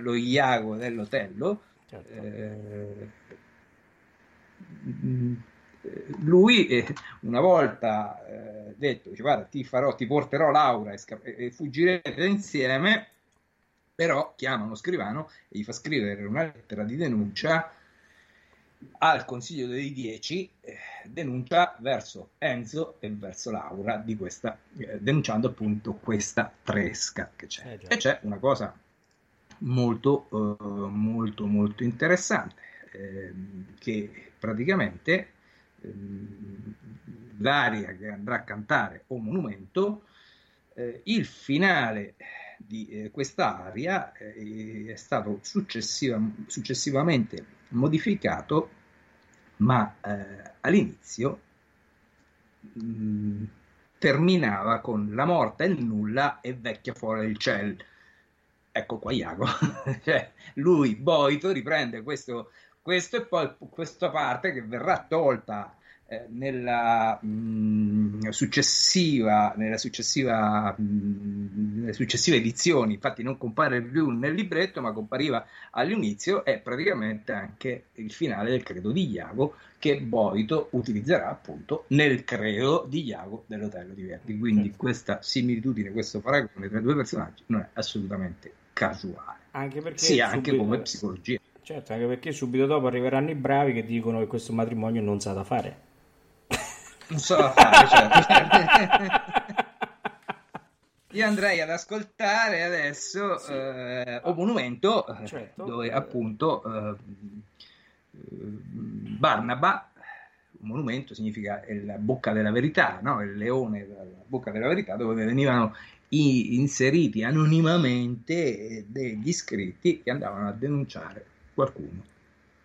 lo Iago dell'Otello. Certo. Eh, lui eh, una volta eh, detto, dice, guarda, ti, farò, ti porterò Laura e, sca- e fuggirete insieme, però chiama uno scrivano e gli fa scrivere una lettera di denuncia al Consiglio dei Dieci, eh, denuncia verso Enzo e verso Laura di questa, eh, denunciando appunto questa tresca che c'è. Eh, e c'è una cosa molto, eh, molto, molto interessante, ehm, che praticamente ehm, l'aria che andrà a cantare o monumento, eh, il finale di eh, questa aria eh, è stato successiva, successivamente modificato, ma eh, all'inizio mh, mm, terminava con la morte è il nulla e vecchia fuori il ciel. Ecco qua Iago, <laughs> cioè, lui, Boito, riprende questo, questo e poi questa parte che verrà tolta nella, mh, mm, successiva, nella successiva, mh, mm, nelle successive edizioni, infatti non compare più nel libretto, ma compariva all'inizio, è praticamente anche il finale del credo di Iago che Boito utilizzerà appunto nel credo di Iago dell'Otello di Verdi. Quindi certo. questa similitudine, questo paragone tra i due personaggi non è assolutamente casuale. Anche perché subito... anche come psicologia. Certo, anche perché subito dopo arriveranno i bravi che dicono che questo matrimonio non sa da fare non so fare, certo. <laughs> Io andrei ad ascoltare adesso sì. eh, O Monumento, eh, certo. dove appunto eh, Barnaba, un monumento significa la bocca della verità, no? il leone della bocca della verità, dove venivano inseriti anonimamente degli iscritti che andavano a denunciare qualcuno,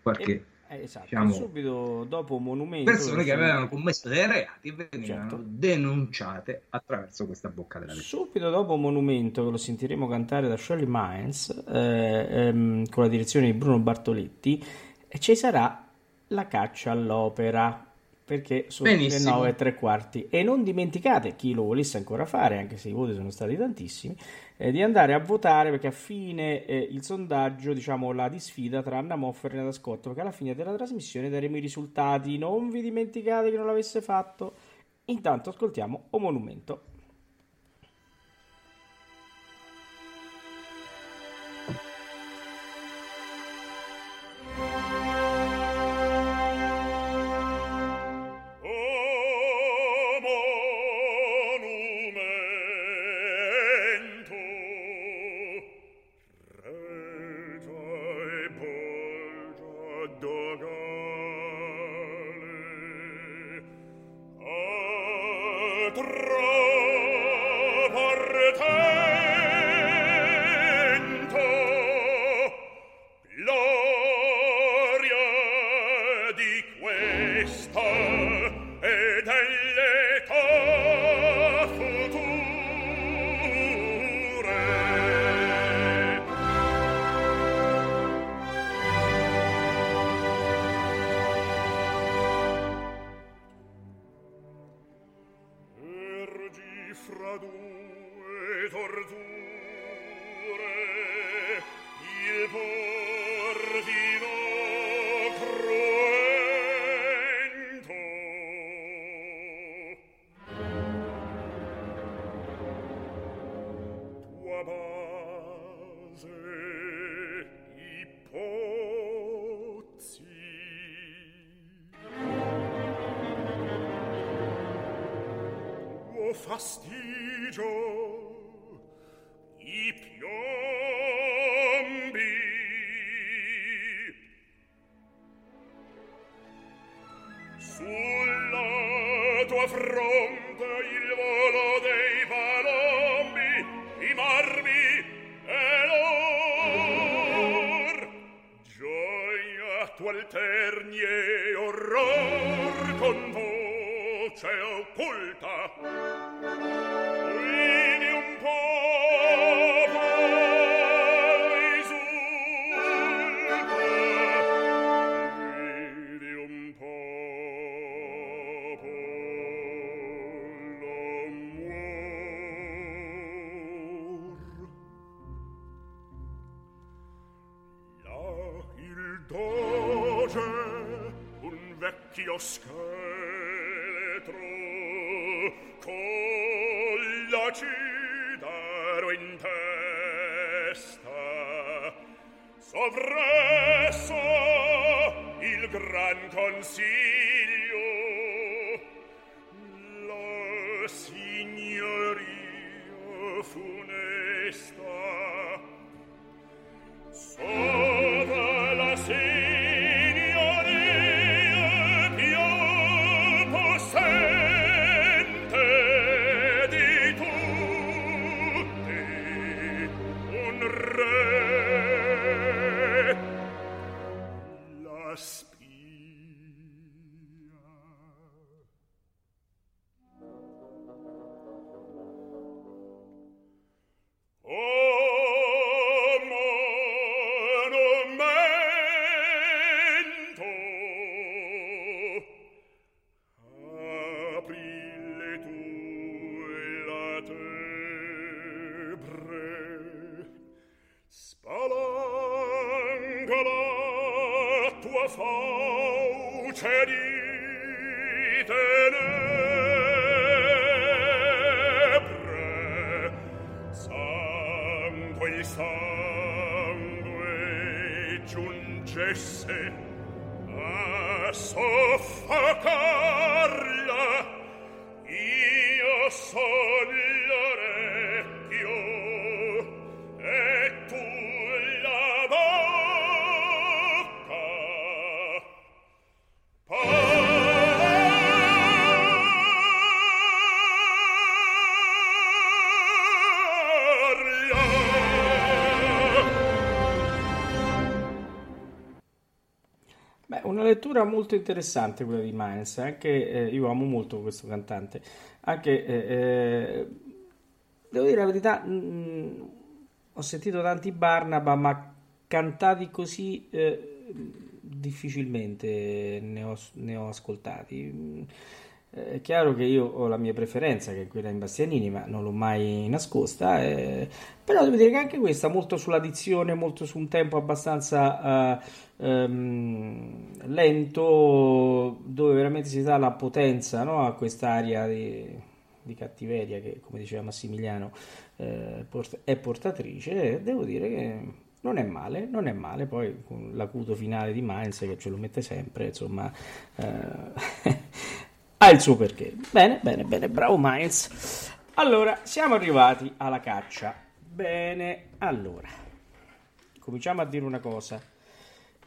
qualche... E eh, esatto, diciamo, subito dopo Monumento persone che avevano commesso dei reati venivano certo. denunciate attraverso questa bocca della legge. Subito dopo Monumento, che lo sentiremo cantare da Shirley Mines eh, ehm, con la direzione di Bruno Bartoletti, ci sarà la caccia all'opera perché sono Benissimo. le 9 e tre quarti e non dimenticate chi lo volesse ancora fare anche se i voti sono stati tantissimi eh, di andare a votare perché a fine eh, il sondaggio, diciamo la disfida tra Anna Moffer e Nata Scott, perché alla fine della trasmissione daremo i risultati, non vi dimenticate che non l'avesse fatto. Intanto ascoltiamo O Monumento. lo scheletro con la cidaro in testa sovresso il gran consiglio una lettura molto interessante quella di Miles, anche eh, io amo molto questo cantante, anche eh, eh, devo dire la verità, mh, ho sentito tanti Barnaba, ma cantati così eh, difficilmente ne ho, ne ho ascoltati. Mm, È chiaro che io ho la mia preferenza, che è quella in Bastianini, ma non l'ho mai nascosta. eh, però devo dire che anche questa, molto sulla dizione, molto su un tempo abbastanza eh, ehm, lento, dove veramente si dà la potenza, no, a quest'aria di, di cattiveria che, come diceva Massimiliano, eh, port- è portatrice. Devo dire che non è male, non è male. Poi con l'acuto finale di Mainz che ce lo mette sempre, insomma, eh, <laughs> ha il suo perché. Bene, bene, bene, bravo Mainz. Allora, siamo arrivati alla caccia. Bene, allora, cominciamo a dire una cosa.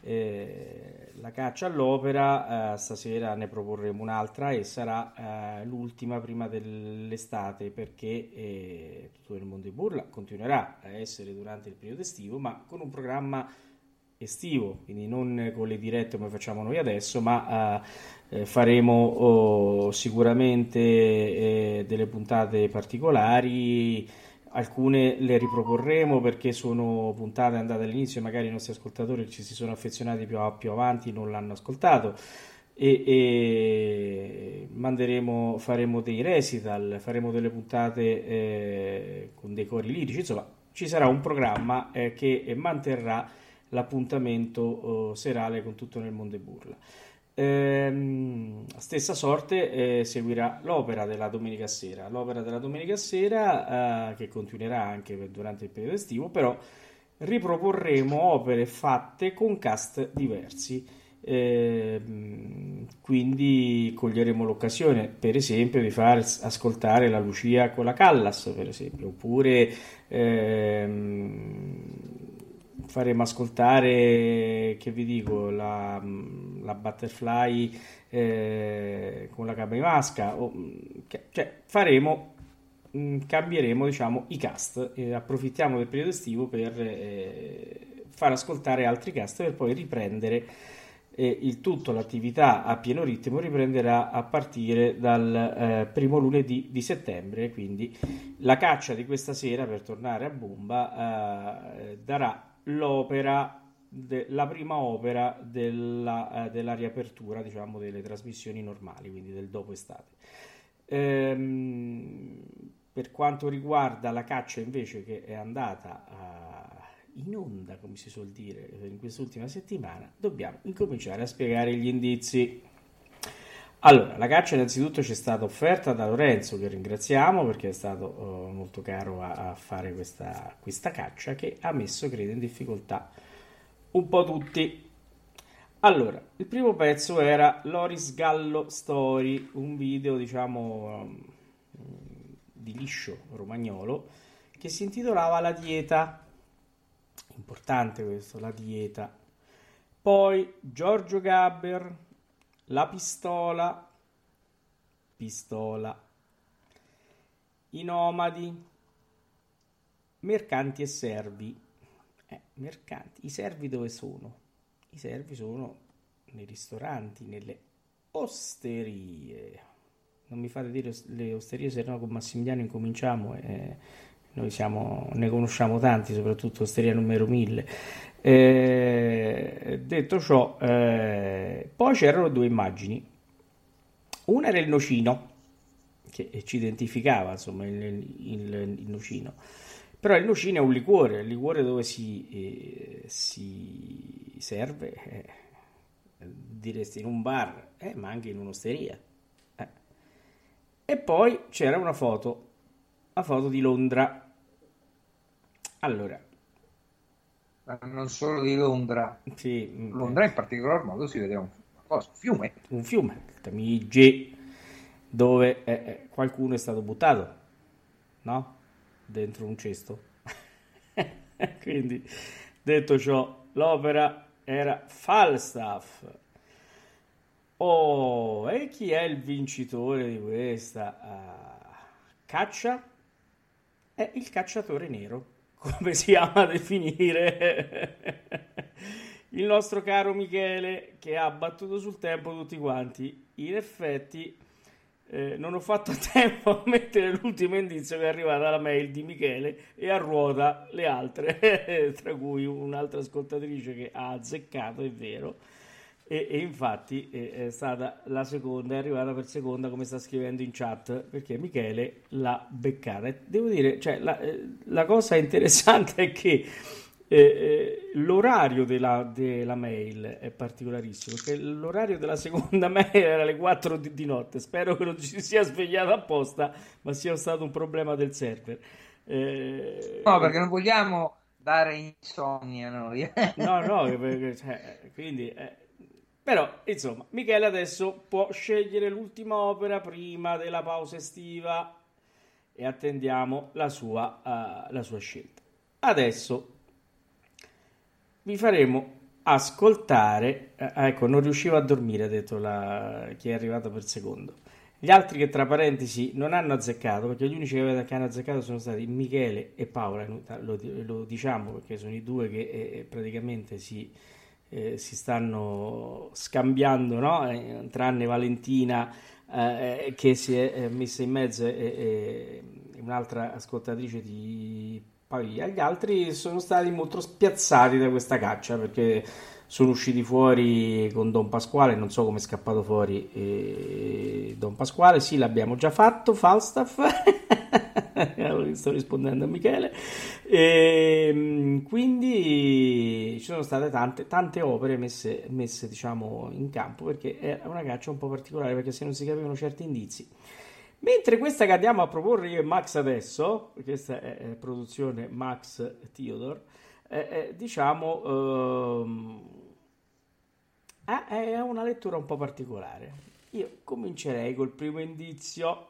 Eh, la caccia all'opera, eh, stasera ne proporremo un'altra e sarà eh, l'ultima prima dell'estate perché eh, tutto il mondo di Burla continuerà a essere durante il periodo estivo, ma con un programma estivo, quindi non con le dirette come facciamo noi adesso, ma eh, eh, faremo oh, sicuramente eh, delle puntate particolari. Alcune le riproporremo perché sono puntate andate all'inizio e magari i nostri ascoltatori ci si sono affezionati più, a- più avanti non l'hanno ascoltato e, e manderemo, faremo dei recital, faremo delle puntate eh, con dei cori lirici, insomma ci sarà un programma eh, che manterrà l'appuntamento eh, serale con tutto nel mondo e burla. Ehm, stessa sorte eh, seguirà l'opera della domenica sera, l'opera della domenica sera eh, che continuerà anche per- durante il periodo estivo, però riproporremo opere fatte con cast diversi. Ehm, quindi coglieremo l'occasione, per esempio, di far ascoltare la Lucia con la Callas, per esempio, oppure ehm, faremo ascoltare, che vi dico, la, la Butterfly eh, con la Masca, o, che- cioè faremo, mh, cambieremo diciamo i cast, e approfittiamo del periodo estivo per eh, far ascoltare altri cast per poi riprendere il tutto, l'attività a pieno ritmo riprenderà a partire dal eh, primo lunedì di settembre, quindi la caccia di questa sera per tornare a Bomba eh, darà l'opera, de- la prima opera della, eh, della riapertura, diciamo, delle trasmissioni normali, quindi del dopo estate. Ehm, per quanto riguarda la caccia invece che è andata in onda, come si suol dire, in quest'ultima settimana, dobbiamo incominciare a spiegare gli indizi. Allora, la caccia innanzitutto ci è stata offerta da Lorenzo, che ringraziamo perché è stato uh, molto caro a, a fare questa, questa, caccia che ha messo, credo, in difficoltà un po' tutti. Allora, il primo pezzo era Loris Gallo Story, un video, diciamo, di liscio romagnolo, che si intitolava La dieta. Importante questo, la dieta. Poi Giorgio Gabber, la pistola, pistola, i nomadi, mercanti e servi. Eh, mercanti, i servi dove sono? I servi sono nei ristoranti, nelle osterie. Non mi fate dire le osterie, se no con Massimiliano incominciamo e noi siamo, ne conosciamo tanti, soprattutto osteria numero 1000. Eh, detto ciò, eh, poi c'erano due immagini. Una era il nocino, che ci identificava, insomma, il, il, il nocino. Però il nocino è un liquore, il liquore dove si, eh, si serve, eh, diresti in un bar, eh, ma anche in un'osteria. Eh. E poi c'era una foto, la foto di Londra. Allora, non solo di Londra. Sì. Mm, Londra in particolar modo si vede un, cosa, un fiume. Un fiume, il Tamigi, dove eh, eh, qualcuno è stato buttato, no? Dentro un cesto. <laughs> Quindi, detto ciò, l'opera era Falstaff. Oh, e chi è il vincitore di questa uh, caccia? È il cacciatore nero come si ama definire il nostro caro Michele che ha battuto sul tempo tutti quanti. In effetti eh, non ho fatto <laughs> tempo a mettere l'ultimo indizio che è arrivata la mail di Michele e a ruota le altre, <laughs> tra cui un'altra ascoltatrice che ha azzeccato, è vero e, e infatti è, è, stata la seconda, è arrivata per seconda come sta scrivendo in chat perché Michele l'ha beccata. E devo dire, cioè, la, eh, la, cosa interessante è che eh, eh, l'orario della, della, mail è particolarissimo perché l'orario della seconda <laughs> mail era alle 4 di, di notte. Spero che non ci sia svegliato apposta, ma sia stato un problema del server. Eh, no, perché non vogliamo dare insonnia noi. no, no, perché, cioè, quindi eh, però, insomma, Michele adesso può scegliere l'ultima opera prima della pausa estiva e attendiamo la sua, uh, la sua scelta. Adesso vi faremo ascoltare. Eh, ecco, non riuscivo a dormire, ha detto la, chi è arrivato per secondo. Gli altri che tra parentesi non hanno azzeccato, perché gli unici che, hanno azzeccato sono stati Michele e Paola, lo, lo diciamo perché sono i due che eh, praticamente si eh, si stanno scambiando, no? eh, tranne Valentina eh, che si è messa in mezzo e, un'altra ascoltatrice di Pavia. Gli altri sono stati molto spiazzati da questa caccia perché sono usciti fuori con Don Pasquale, non so come è scappato fuori eh, Don Pasquale, sì l'abbiamo già fatto, Falstaff, <laughs> <laughs> sto rispondendo a Michele, e, ehm, quindi ci sono state tante, tante opere messe, messe diciamo, in campo perché è una caccia un po' particolare perché se non si capivano certi indizi. Mentre questa che andiamo a proporre io e Max adesso, questa è, produzione Max Theodore, eh, eh, diciamo, ehm, è una lettura un po' particolare. Io comincerei col primo indizio.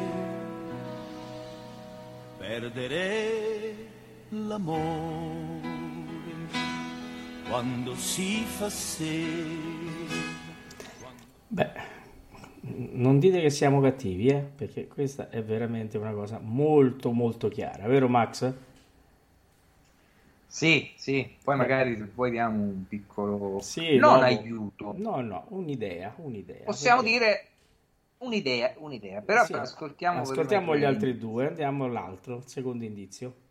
Perdere l'amore quando si fa sera. Beh, non dite che siamo cattivi, eh? perché questa è veramente una cosa molto molto chiara, vero Max? Sì, sì, poi magari se poi diamo un piccolo sì, non no, aiuto. No, no, un'idea, un'idea. Possiamo perché... dire un'idea, un'idea, però sì, ascoltiamo, ascoltiamo gli altri due, andiamo all'altro, secondo indizio.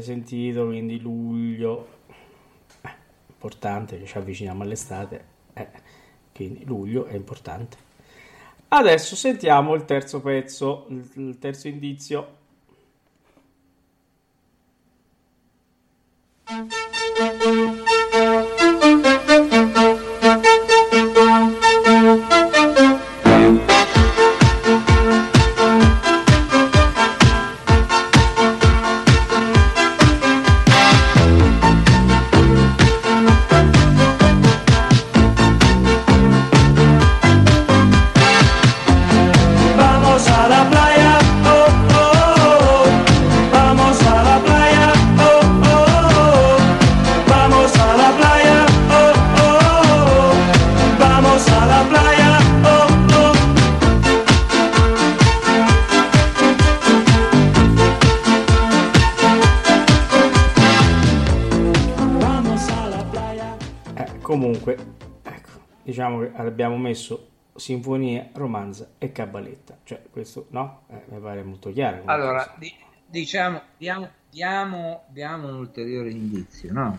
Avete sentito, quindi luglio, eh, importante ci avviciniamo all'estate, eh, quindi luglio è importante. Adesso sentiamo il terzo pezzo, il terzo indizio. Messo sinfonia, romanza e cabaletta. Cioè, questo no? Eh, mi pare molto chiaro. Allora, di, diciamo, diamo, diamo, diamo, un ulteriore indizio, no?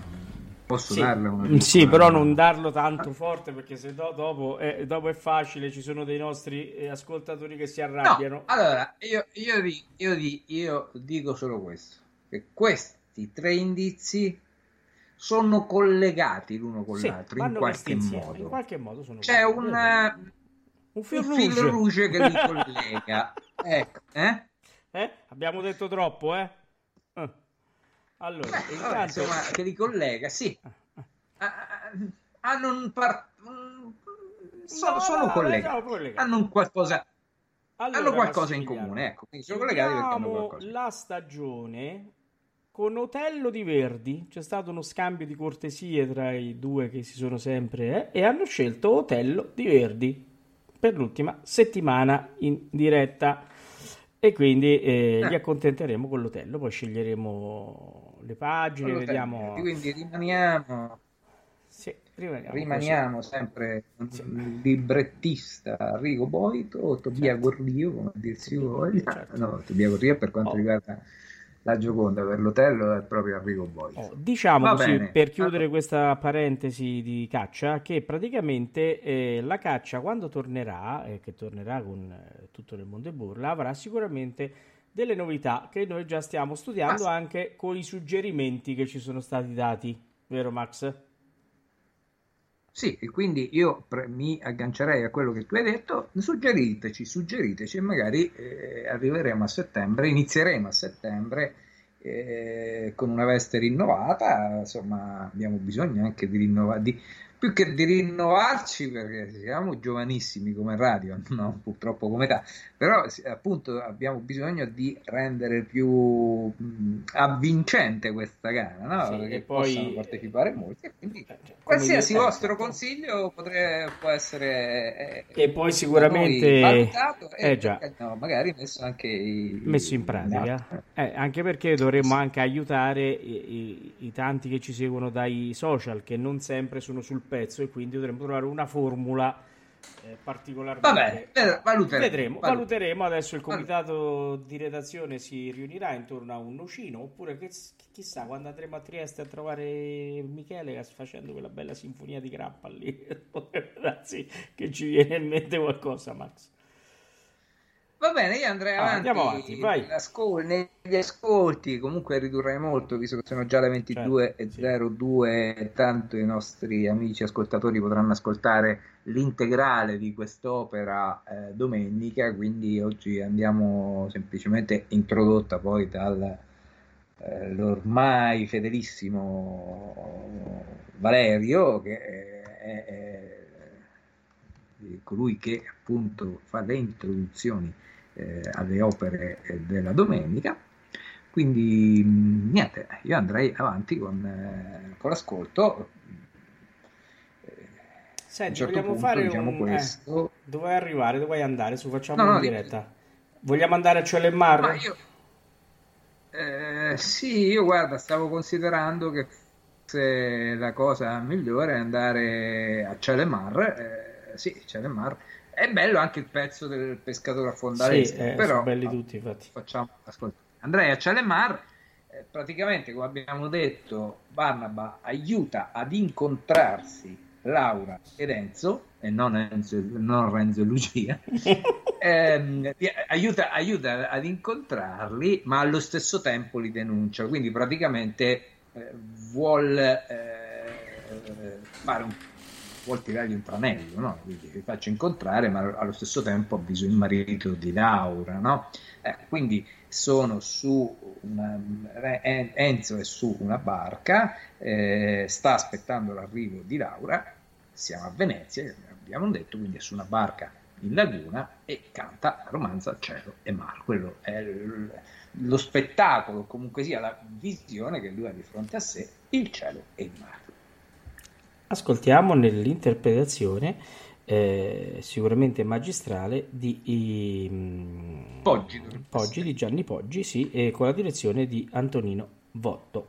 Posso sì, darle una Sì, però non darlo tanto forte perché se do, dopo, è, dopo, è, facile, ci sono dei nostri eh, ascoltatori che si arrabbiano. No, allora, io, io, io, io dico solo questo, che questi tre indizi sono collegati l'uno con sì, l'altro in qualche modo. In qualche modo sono C'è un, uh, un, fil, un fil rouge che li <laughs> collega. ecco, eh? eh? Abbiamo detto troppo, eh? eh. Allora, Beh, intanto... insomma, che li collega, sì. Ah, ah, ah, hanno un par... sono, no, sono no, collegati. Hanno un qualcosa... Allora, hanno qualcosa in comune, ecco. Quindi sono collegati perché hanno qualcosa. La stagione con Otello di Verdi c'è stato uno scambio di cortesie tra i due che si sono sempre eh, e hanno scelto Otello di Verdi per l'ultima settimana in diretta e quindi eh, eh. li accontenteremo con l'Otello poi sceglieremo le pagine vediamo quindi rimaniamo sì, rimaniamo, rimaniamo sempre sì. librettista Rigo Boito Tobia certo. Gordio come dirsi voglia certo. no, Tobia Gordio per quanto oh. riguarda la Gioconda per l'Otello è proprio Enrico Boy. Oh, diciamo Va così, bene. per chiudere questa parentesi di caccia, che praticamente eh, la caccia quando tornerà, eh, che tornerà con eh, tutto nel mondo e burla, avrà sicuramente delle novità che noi già stiamo studiando ah, anche con i suggerimenti che ci sono stati dati, vero Max? Sì, e quindi io pre- mi aggancerei a quello che tu hai detto, suggeriteci, suggeriteci e magari eh, arriveremo a settembre, inizieremo a settembre eh, con una veste rinnovata, insomma abbiamo bisogno anche di rinnovare, di più che di rinnovarci perché siamo giovanissimi come radio, <laughs> no? purtroppo come età, però appunto abbiamo bisogno di rendere più avvincente questa gara, no? sì, perché poi... possono partecipare molti quindi eh, cioè, qualsiasi vostro esatto. consiglio potrebbe, può essere eh, e poi sicuramente valutato e eh, già. No, magari messo anche i... messo in pratica, eh, anche perché dovremmo anche aiutare i, i, i tanti che ci seguono dai social che non sempre sono sul pezzo e quindi dovremmo trovare una formula eh, particolarmente. Vabbè, eh, valuteremo, Vedremo, valuteremo. Adesso il comitato di redazione si riunirà intorno a un nocino. Oppure che, chissà quando andremo a Trieste a trovare Michele facendo quella bella sinfonia di grappa lì. <laughs> Darsi che ci viene in mente qualcosa, Max. Va bene, io andrei ah, avanti. Andiamo avanti, vai. negli ascolti, comunque ridurrei molto, visto che sono già le 22.02 certo, sì. tanto i nostri amici ascoltatori potranno ascoltare l'integrale di quest'opera eh, domenica, quindi oggi andiamo semplicemente introdotta poi dall'ormai eh, fedelissimo Valerio, che è, è, è colui che appunto fa le introduzioni eh, alle opere eh, della domenica. Quindi mm, niente, io andrei avanti con, eh, con l'ascolto. Senti, certo vogliamo punto, fare diciamo un... questo... Eh, dove arrivare? Dove vuoi andare? Su facciamo no, no, diretta. Vogliamo andare a Cielo e Mar? Io... Eh, sì, io guarda, stavo considerando che la cosa migliore è andare a Cielo e Mar. Eh, sì, Cielo e Mar è bello anche il pezzo del pescatore a fondalese, sì, eh, però belli tutti, infatti. Facciamo ascolta. Andrea Cialemar, eh, praticamente come abbiamo detto, Barnaba aiuta ad incontrarsi Laura ed Enzo, e non, Enzo, non Renzo e Lucia, <laughs> ehm, aiuta, aiuta, ad incontrarli, ma allo stesso tempo li denuncia. Quindi praticamente eh, vuole eh, fare un vuol tirargli un tranello, no? Quindi vi faccio incontrare, ma allo stesso tempo avviso il marito di Laura, no? Eh, quindi sono su una, Enzo è su una barca, eh, sta aspettando l'arrivo di Laura, siamo a Venezia, abbiamo detto, quindi è su una barca in laguna e canta romanza cielo e mare. Quello è lo spettacolo, comunque sia la visione che lui ha di fronte a sé, il cielo e il mare ascoltiamo nell'interpretazione eh, sicuramente magistrale di i, mm, Poggi, Poggi di Gianni Poggi, sì, e con la direzione di Antonino Votto.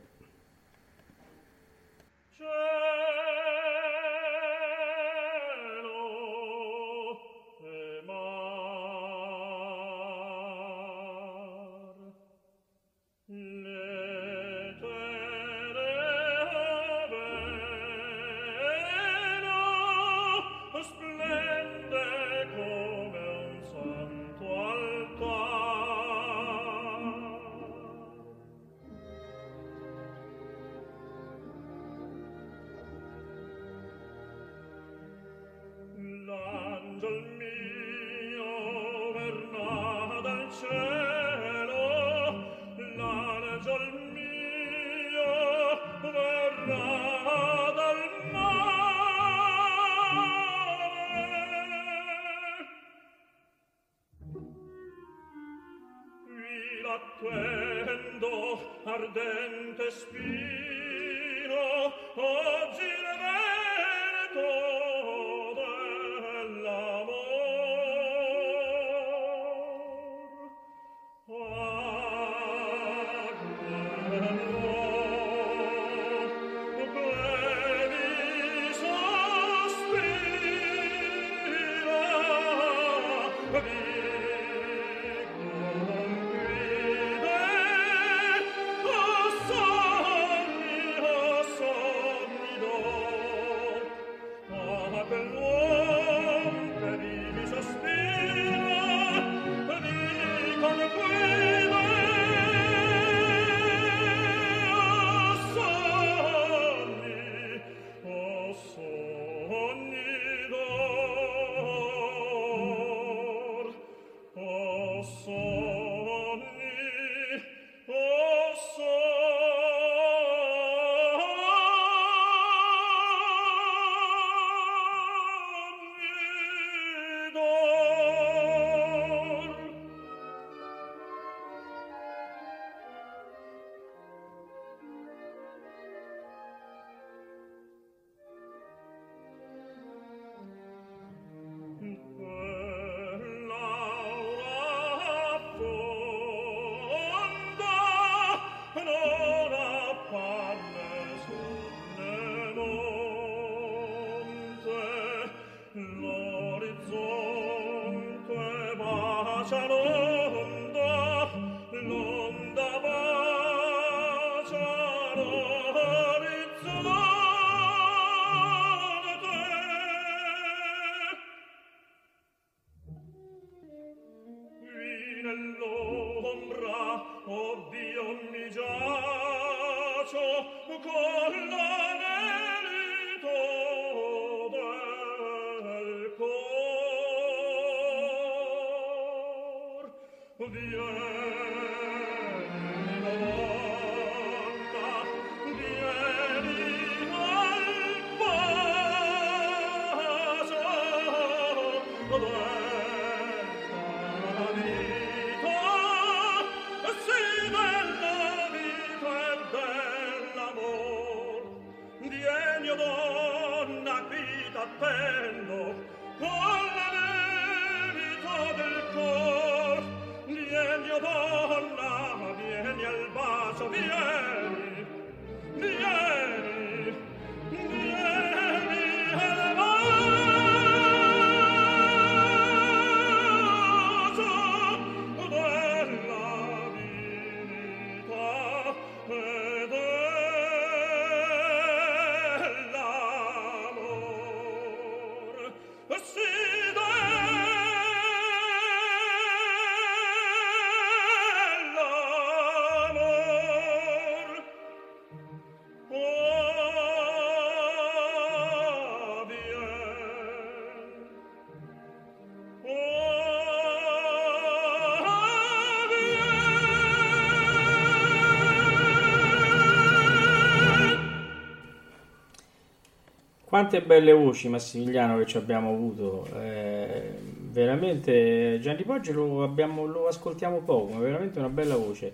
Quante belle voci Massimiliano che ci abbiamo avuto, eh, veramente Gianni Poggi lo, abbiamo, lo, ascoltiamo poco, ma veramente una bella voce,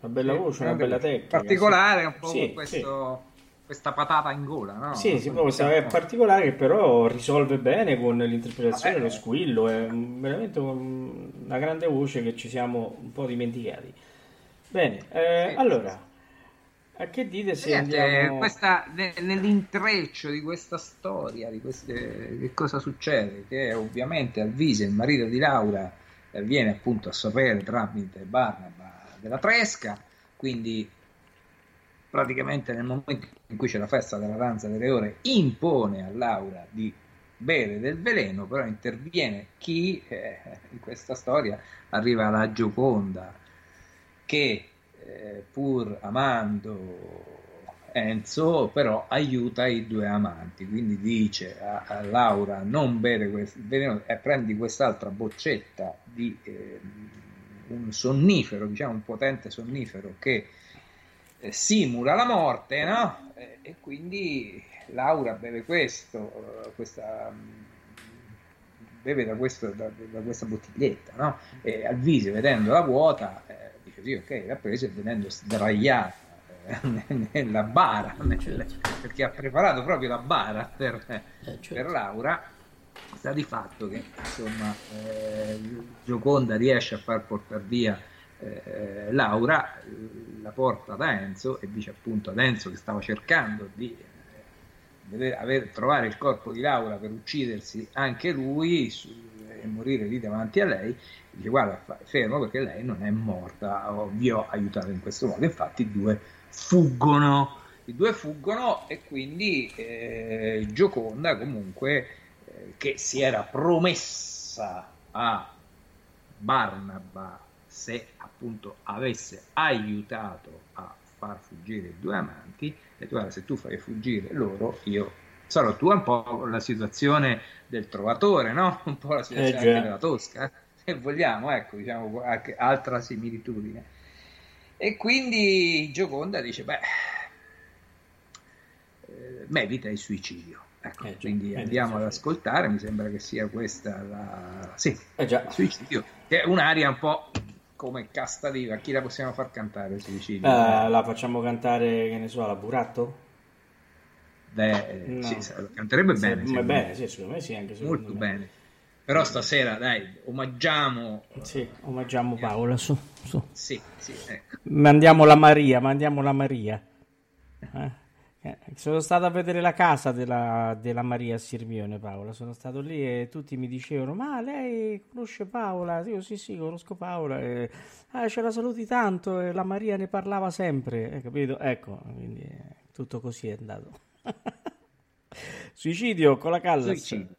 una bella voce, una bella tecnica. Particolare un po' sì, questo, sì. questa patata in gola, no? Sì, sì, questa è particolare che però risolve bene con l'interpretazione, Vabbè. lo squillo, è veramente una grande voce che ci siamo un po' dimenticati. Bene, eh, sì. allora... A che dite se Niente, andiamo... questa, nell'intreccio di questa storia, di queste, che cosa succede? Che ovviamente Alvise, il marito di Laura, eh, viene appunto a sapere tramite Barnaba della Tresca, quindi praticamente nel momento in cui c'è la festa della danza delle ore impone a Laura di bere del veleno, però interviene chi eh, in questa storia arriva la Gioconda che eh, pur amando Enzo, però aiuta i due amanti, quindi dice a, a Laura non bere questo veleno e prendi quest'altra boccetta di eh, un sonnifero, diciamo un potente sonnifero che eh, simula la morte, no? E, quindi Laura beve questo, eh, questa, beve da, questo, da, da, questa bottiglietta, no? E Alvise, vedendola vuota, eh, così, ok, l'ha presa e venendo sdraiata eh, <laughs> nella bara, nel, perché ha preparato proprio la bara per, eh, certo. per Laura, sta di fatto che insomma eh, Gioconda riesce a far portare via eh, Laura, la porta da Enzo e dice appunto ad Enzo che stava cercando di eh, aver, trovare il corpo di Laura per uccidersi anche lui su, e morire lì davanti a lei dice guarda fermo perché lei non è morta vi ho aiutato in questo modo infatti i due fuggono i due fuggono e quindi eh, Gioconda comunque eh, che si era promessa a Barnaba se appunto avesse aiutato a far fuggire i due amanti e guarda se tu fai fuggire loro io sarò tu un po' la situazione del trovatore no? un po' la situazione eh, della Tosca eh? <laughs> se vogliamo, ecco, diciamo, altra similitudine. E quindi Gioconda dice, beh, eh, merita il suicidio. Ecco, eh, quindi andiamo ad ascoltare, mi sembra che sia questa la... Sì, eh il suicidio, che è un'aria un po' come casta viva. Chi la possiamo far cantare il suicidio? Uh, la facciamo cantare, che ne so, la Buratto? Beh, no. sì, canterebbe bene. Sì, bene, sì, secondo me sì, anche Molto me. bene. Però stasera, dai, omaggiamo. Sì, omaggiamo Paola, su, su. Sì, sì, ecco. Mandiamo la Maria, mandiamo la Maria. Eh? Eh, sono stato a vedere la casa della, della, Maria Sirmione, Paola. Sono stato lì e tutti mi dicevano: Ma lei conosce Paola? Io sì, sì, conosco Paola. E, ah, ce la saluti tanto e la Maria ne parlava sempre. Hai capito? Ecco, quindi eh, tutto così è andato. <laughs> Suicidio con la Callas. Suicidio.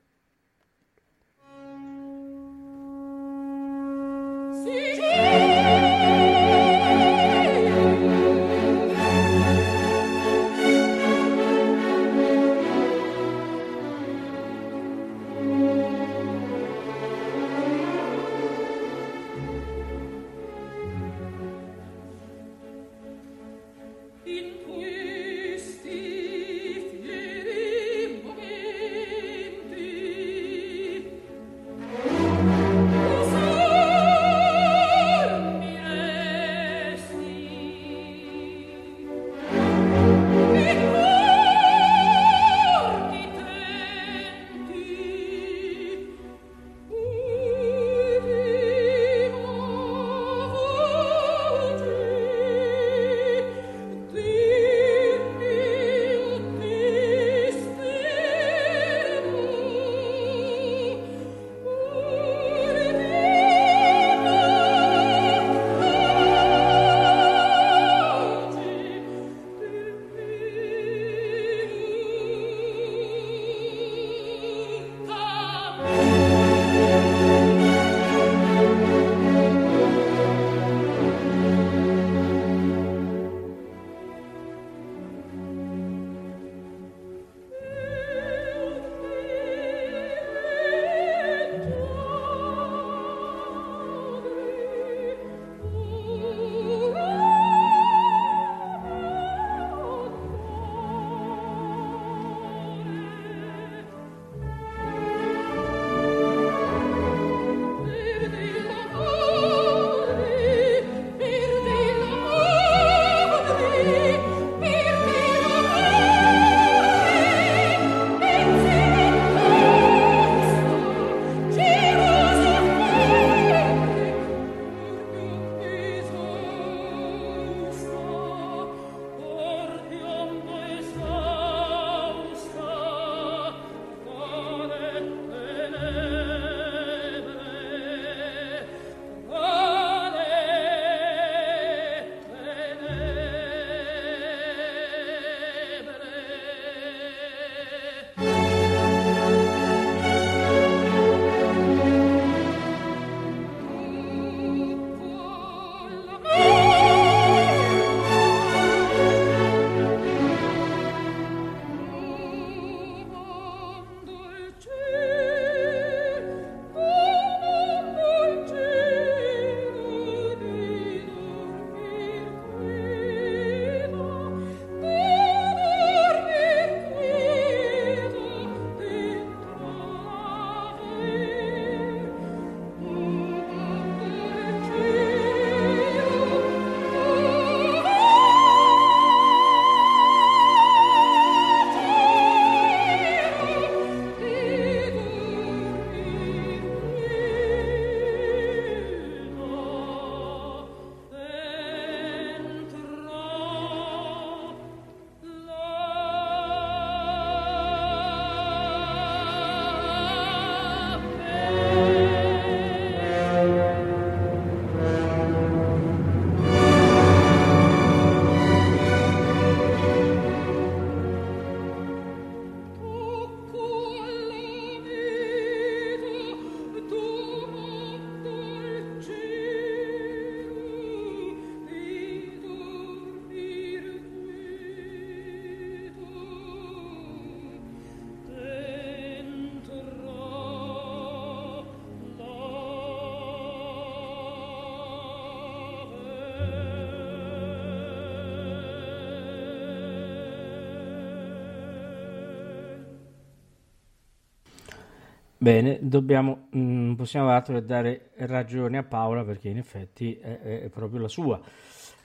Bene, dobbiamo, mh, mm, possiamo altro dare ragione a Paola perché in effetti è, è proprio la sua.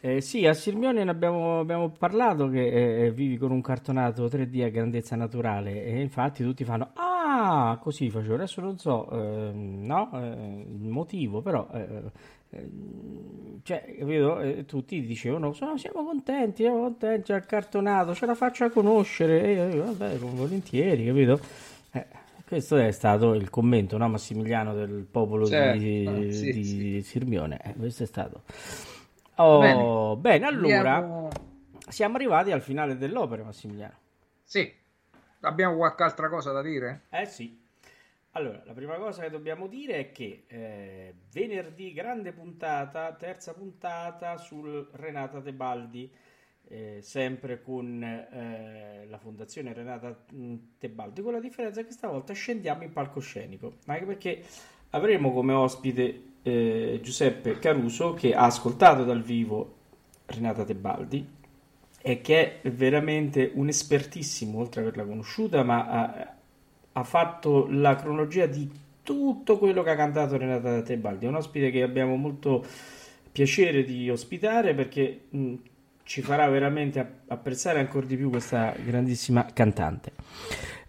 Eh, sì, a Sirmione ne abbiamo, abbiamo parlato che eh, eh vivi con un cartonato 3D a grandezza naturale e infatti tutti fanno ah, così facevo, adesso non so, eh, no, eh, il motivo, però eh, cioè, capito? tutti dicevano sono, siamo contenti, siamo contenti al cartonato, ce la faccia conoscere, e io, vabbè, volentieri, capito? Questo è stato il commento, no, Massimiliano, del popolo certo. di, ah, sì, di sì. Sirmione. Eh, questo è stato. Oh, bene. bene, allora Andiamo... siamo arrivati al finale dell'opera, Massimiliano. Sì, abbiamo qualche altra cosa da dire? Eh sì. Allora, la prima cosa che dobbiamo dire è che eh, venerdì grande puntata, terza puntata sul Renata Tebaldi eh, sempre con eh, la fondazione Renata mm, Tebaldi, con la differenza che stavolta scendiamo in palcoscenico, anche perché avremo come ospite eh, Giuseppe Caruso che ha ascoltato dal vivo Renata Tebaldi e che è veramente un espertissimo, oltre ad averla conosciuta, ma ha, ha fatto la cronologia di tutto quello che ha cantato Renata Tebaldi. È un ospite che abbiamo molto piacere di ospitare perché mh, mm, ci farà veramente apprezzare ancora di più questa grandissima cantante.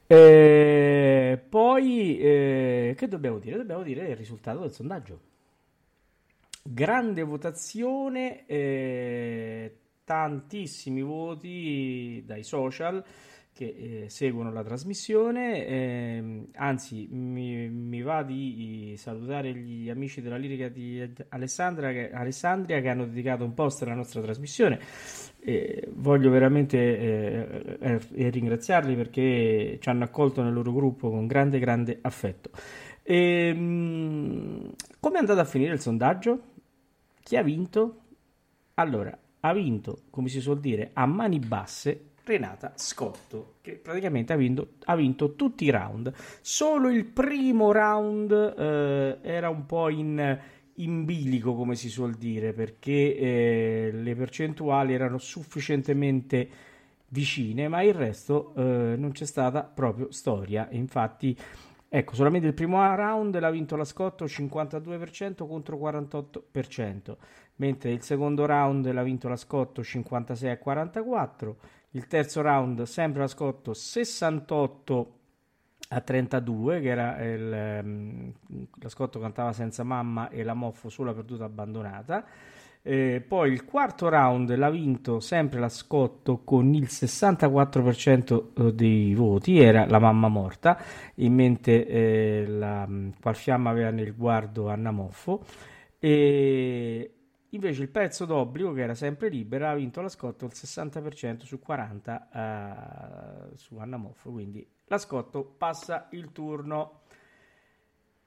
Eh, poi, eh, che dobbiamo dire? Dobbiamo dire il risultato del sondaggio. Grande votazione, eh, tantissimi voti dai social che eh, seguono la trasmissione. Eh, anzi, mi, mi, va di salutare gli amici della lirica di Alessandria che, Alessandria che hanno dedicato un post alla nostra trasmissione. Eh, voglio veramente eh, eh, ringraziarli perché ci hanno accolto nel loro gruppo con grande, grande affetto. Ehm, come è andato a finire il sondaggio? Chi ha vinto? Allora, ha vinto, come si suol dire, a mani basse Renata Scotto, che praticamente ha vinto, ha vinto tutti i round. Solo il primo round eh, era un po' in, in, bilico, come si suol dire, perché eh, le percentuali erano sufficientemente vicine, ma il resto eh, non c'è stata proprio storia. Infatti, ecco, solamente il primo round l'ha vinto la Scotto 52% contro 48%, mentre il secondo round l'ha vinto la Scotto 56 a 44% il terzo round sempre a Scotto 68 a 32 che era il, la Scotto cantava senza mamma e la Moffo sulla perduta abbandonata eh, poi il quarto round l'ha vinto sempre la Scotto con il 64% eh, dei voti, era la mamma morta, in mente eh, la Qualfiamma aveva nel guardo Anna Moffo. E, Invece il pezzo d'obbligo, che era sempre libera, ha vinto la Scotto il 60% su 40 uh, su Anna Moffo, quindi la Scotto passa il turno.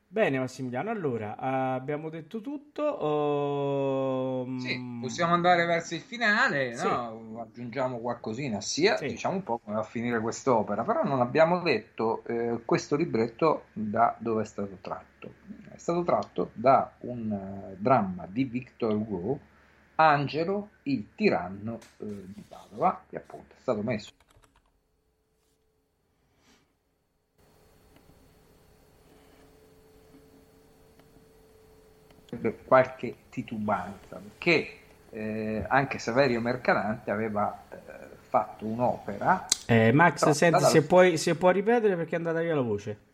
Bene Massimiliano, allora abbiamo detto tutto. Uh, sì, possiamo andare verso il finale, sì. no? aggiungiamo qualcosina, sia sì. diciamo un po' come va a finire quest'opera, però non abbiamo detto eh, questo libretto da dove è stato tratto stato tratto da un uh, dramma di Victor Hugo, Angelo, il tiranno uh, di Padova, che appunto è stato messo. Qualche titubanza perché eh, anche Saverio Mercadante aveva eh, fatto un'opera eh, Max senti se, puoi, se puoi ripetere perché è andata via la voce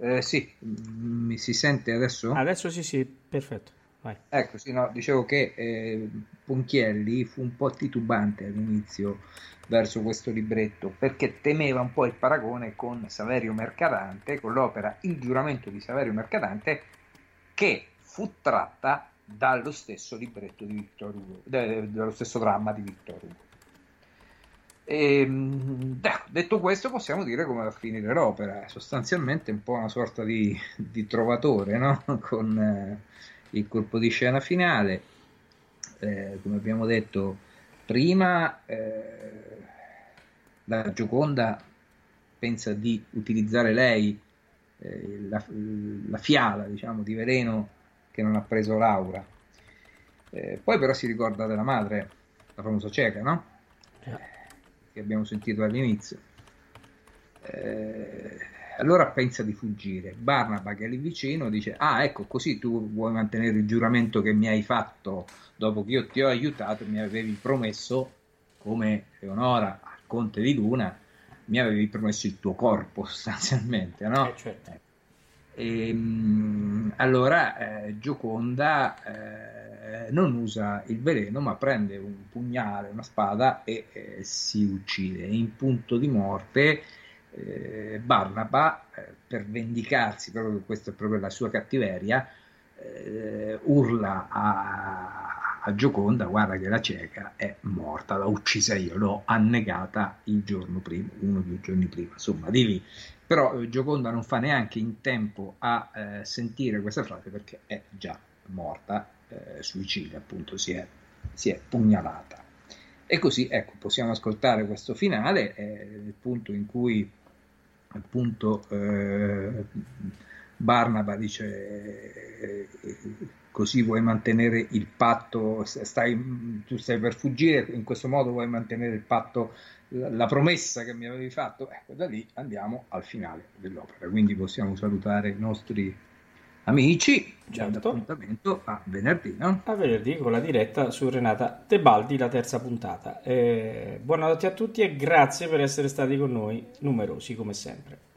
eh, sì, mi si sente adesso? Adesso sì, sì, perfetto. Vai. Ecco, sì, no, dicevo che eh, Ponchielli fu un po' titubante all'inizio verso questo libretto perché temeva un po' il paragone con Saverio Mercadante, con l'opera Il giuramento di Saverio Mercadante, che fu tratta dallo stesso libretto di Victor Hugo, dallo stesso dramma di Victor Hugo. E, ehm, detto questo, possiamo dire come va a finire l'opera. È sostanzialmente un po' una sorta di, di trovatore no? <laughs> con eh, il colpo di scena finale. Eh, come abbiamo detto prima, eh, la Gioconda pensa di utilizzare lei eh, la, la, fiala diciamo, di veleno che non ha preso Laura. Eh, poi però si ricorda della madre, la famosa cieca, no? Yeah che abbiamo sentito all'inizio. Eh, allora pensa di fuggire. Barnaba, che è lì vicino, dice: Ah, ecco, così tu vuoi mantenere il giuramento che mi hai fatto dopo che io ti ho aiutato, mi avevi promesso, come Leonora al conte di Luna, mi avevi promesso il tuo corpo <laughs> sostanzialmente, no? Eh, certo. E, ehm, allora eh, Gioconda eh, non usa il veleno, ma prende un pugnale, una spada e eh, si uccide. In punto di morte, eh, Barnaba, eh, per vendicarsi, proprio questa è proprio la sua cattiveria, eh, urla a, a Gioconda: Guarda che la cieca è morta, l'ho uccisa io, l'ho annegata il giorno prima, uno o due giorni prima. Insomma, di lì però eh, Gioconda non fa neanche in tempo a eh, sentire questa frase perché è già morta, eh, suicida appunto, si è, si è, pugnalata. E così ecco, possiamo ascoltare questo finale, è il punto in cui appunto eh, Barnaba dice eh, così vuoi mantenere il patto, stai, tu stai per fuggire, in questo modo vuoi mantenere il patto la promessa che mi avevi fatto, ecco, da lì andiamo al finale dell'opera. Quindi possiamo salutare i nostri amici. Certo. appuntamento a venerdì, no? A venerdì con la diretta su Renata Tebaldi, la terza puntata. Eh, buonanotte a tutti e grazie per essere stati con noi, numerosi come sempre.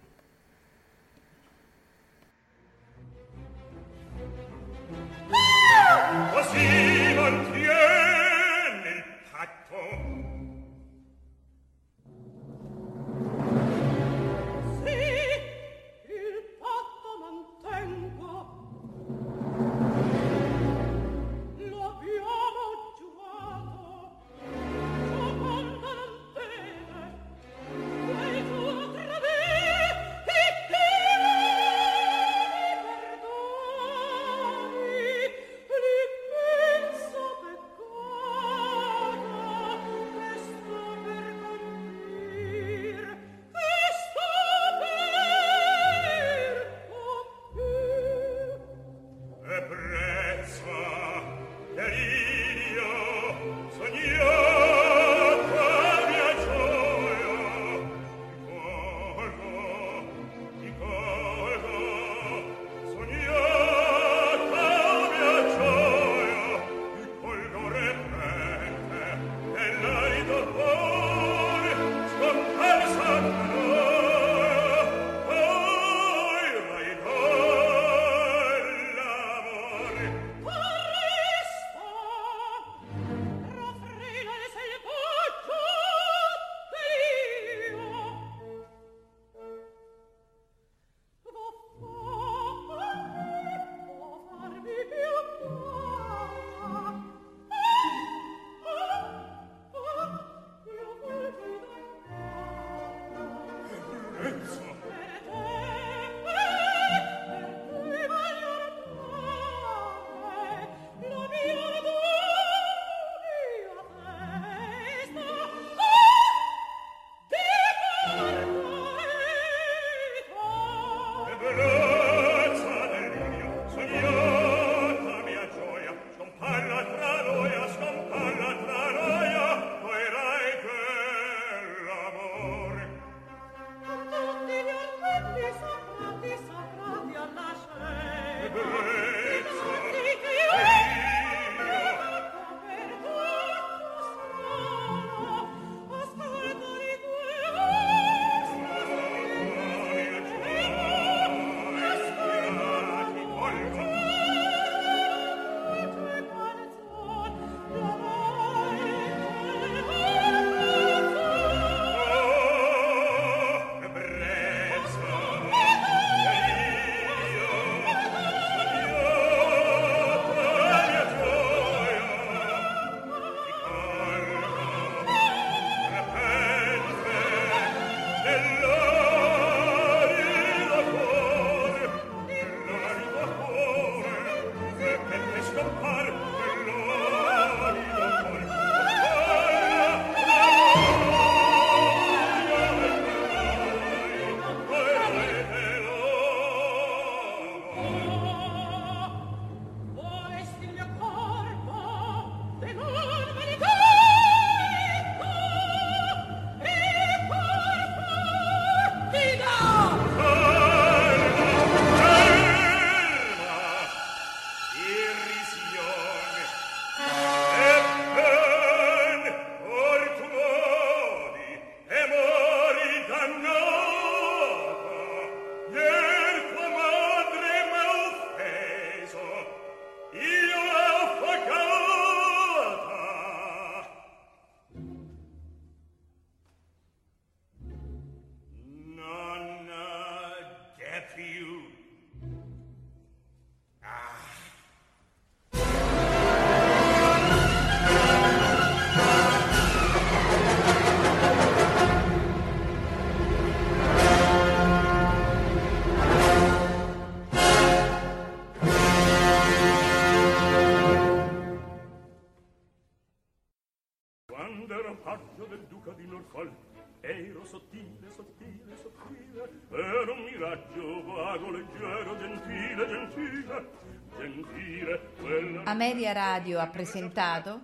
Ameria Radio ha presentato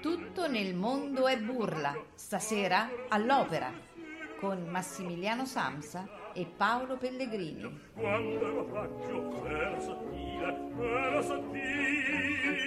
Tutto nel mondo è burla, stasera all'opera, con Massimiliano Samsa e Paolo Pellegrini. Quando ero raggio, ero sottile, ero sottile,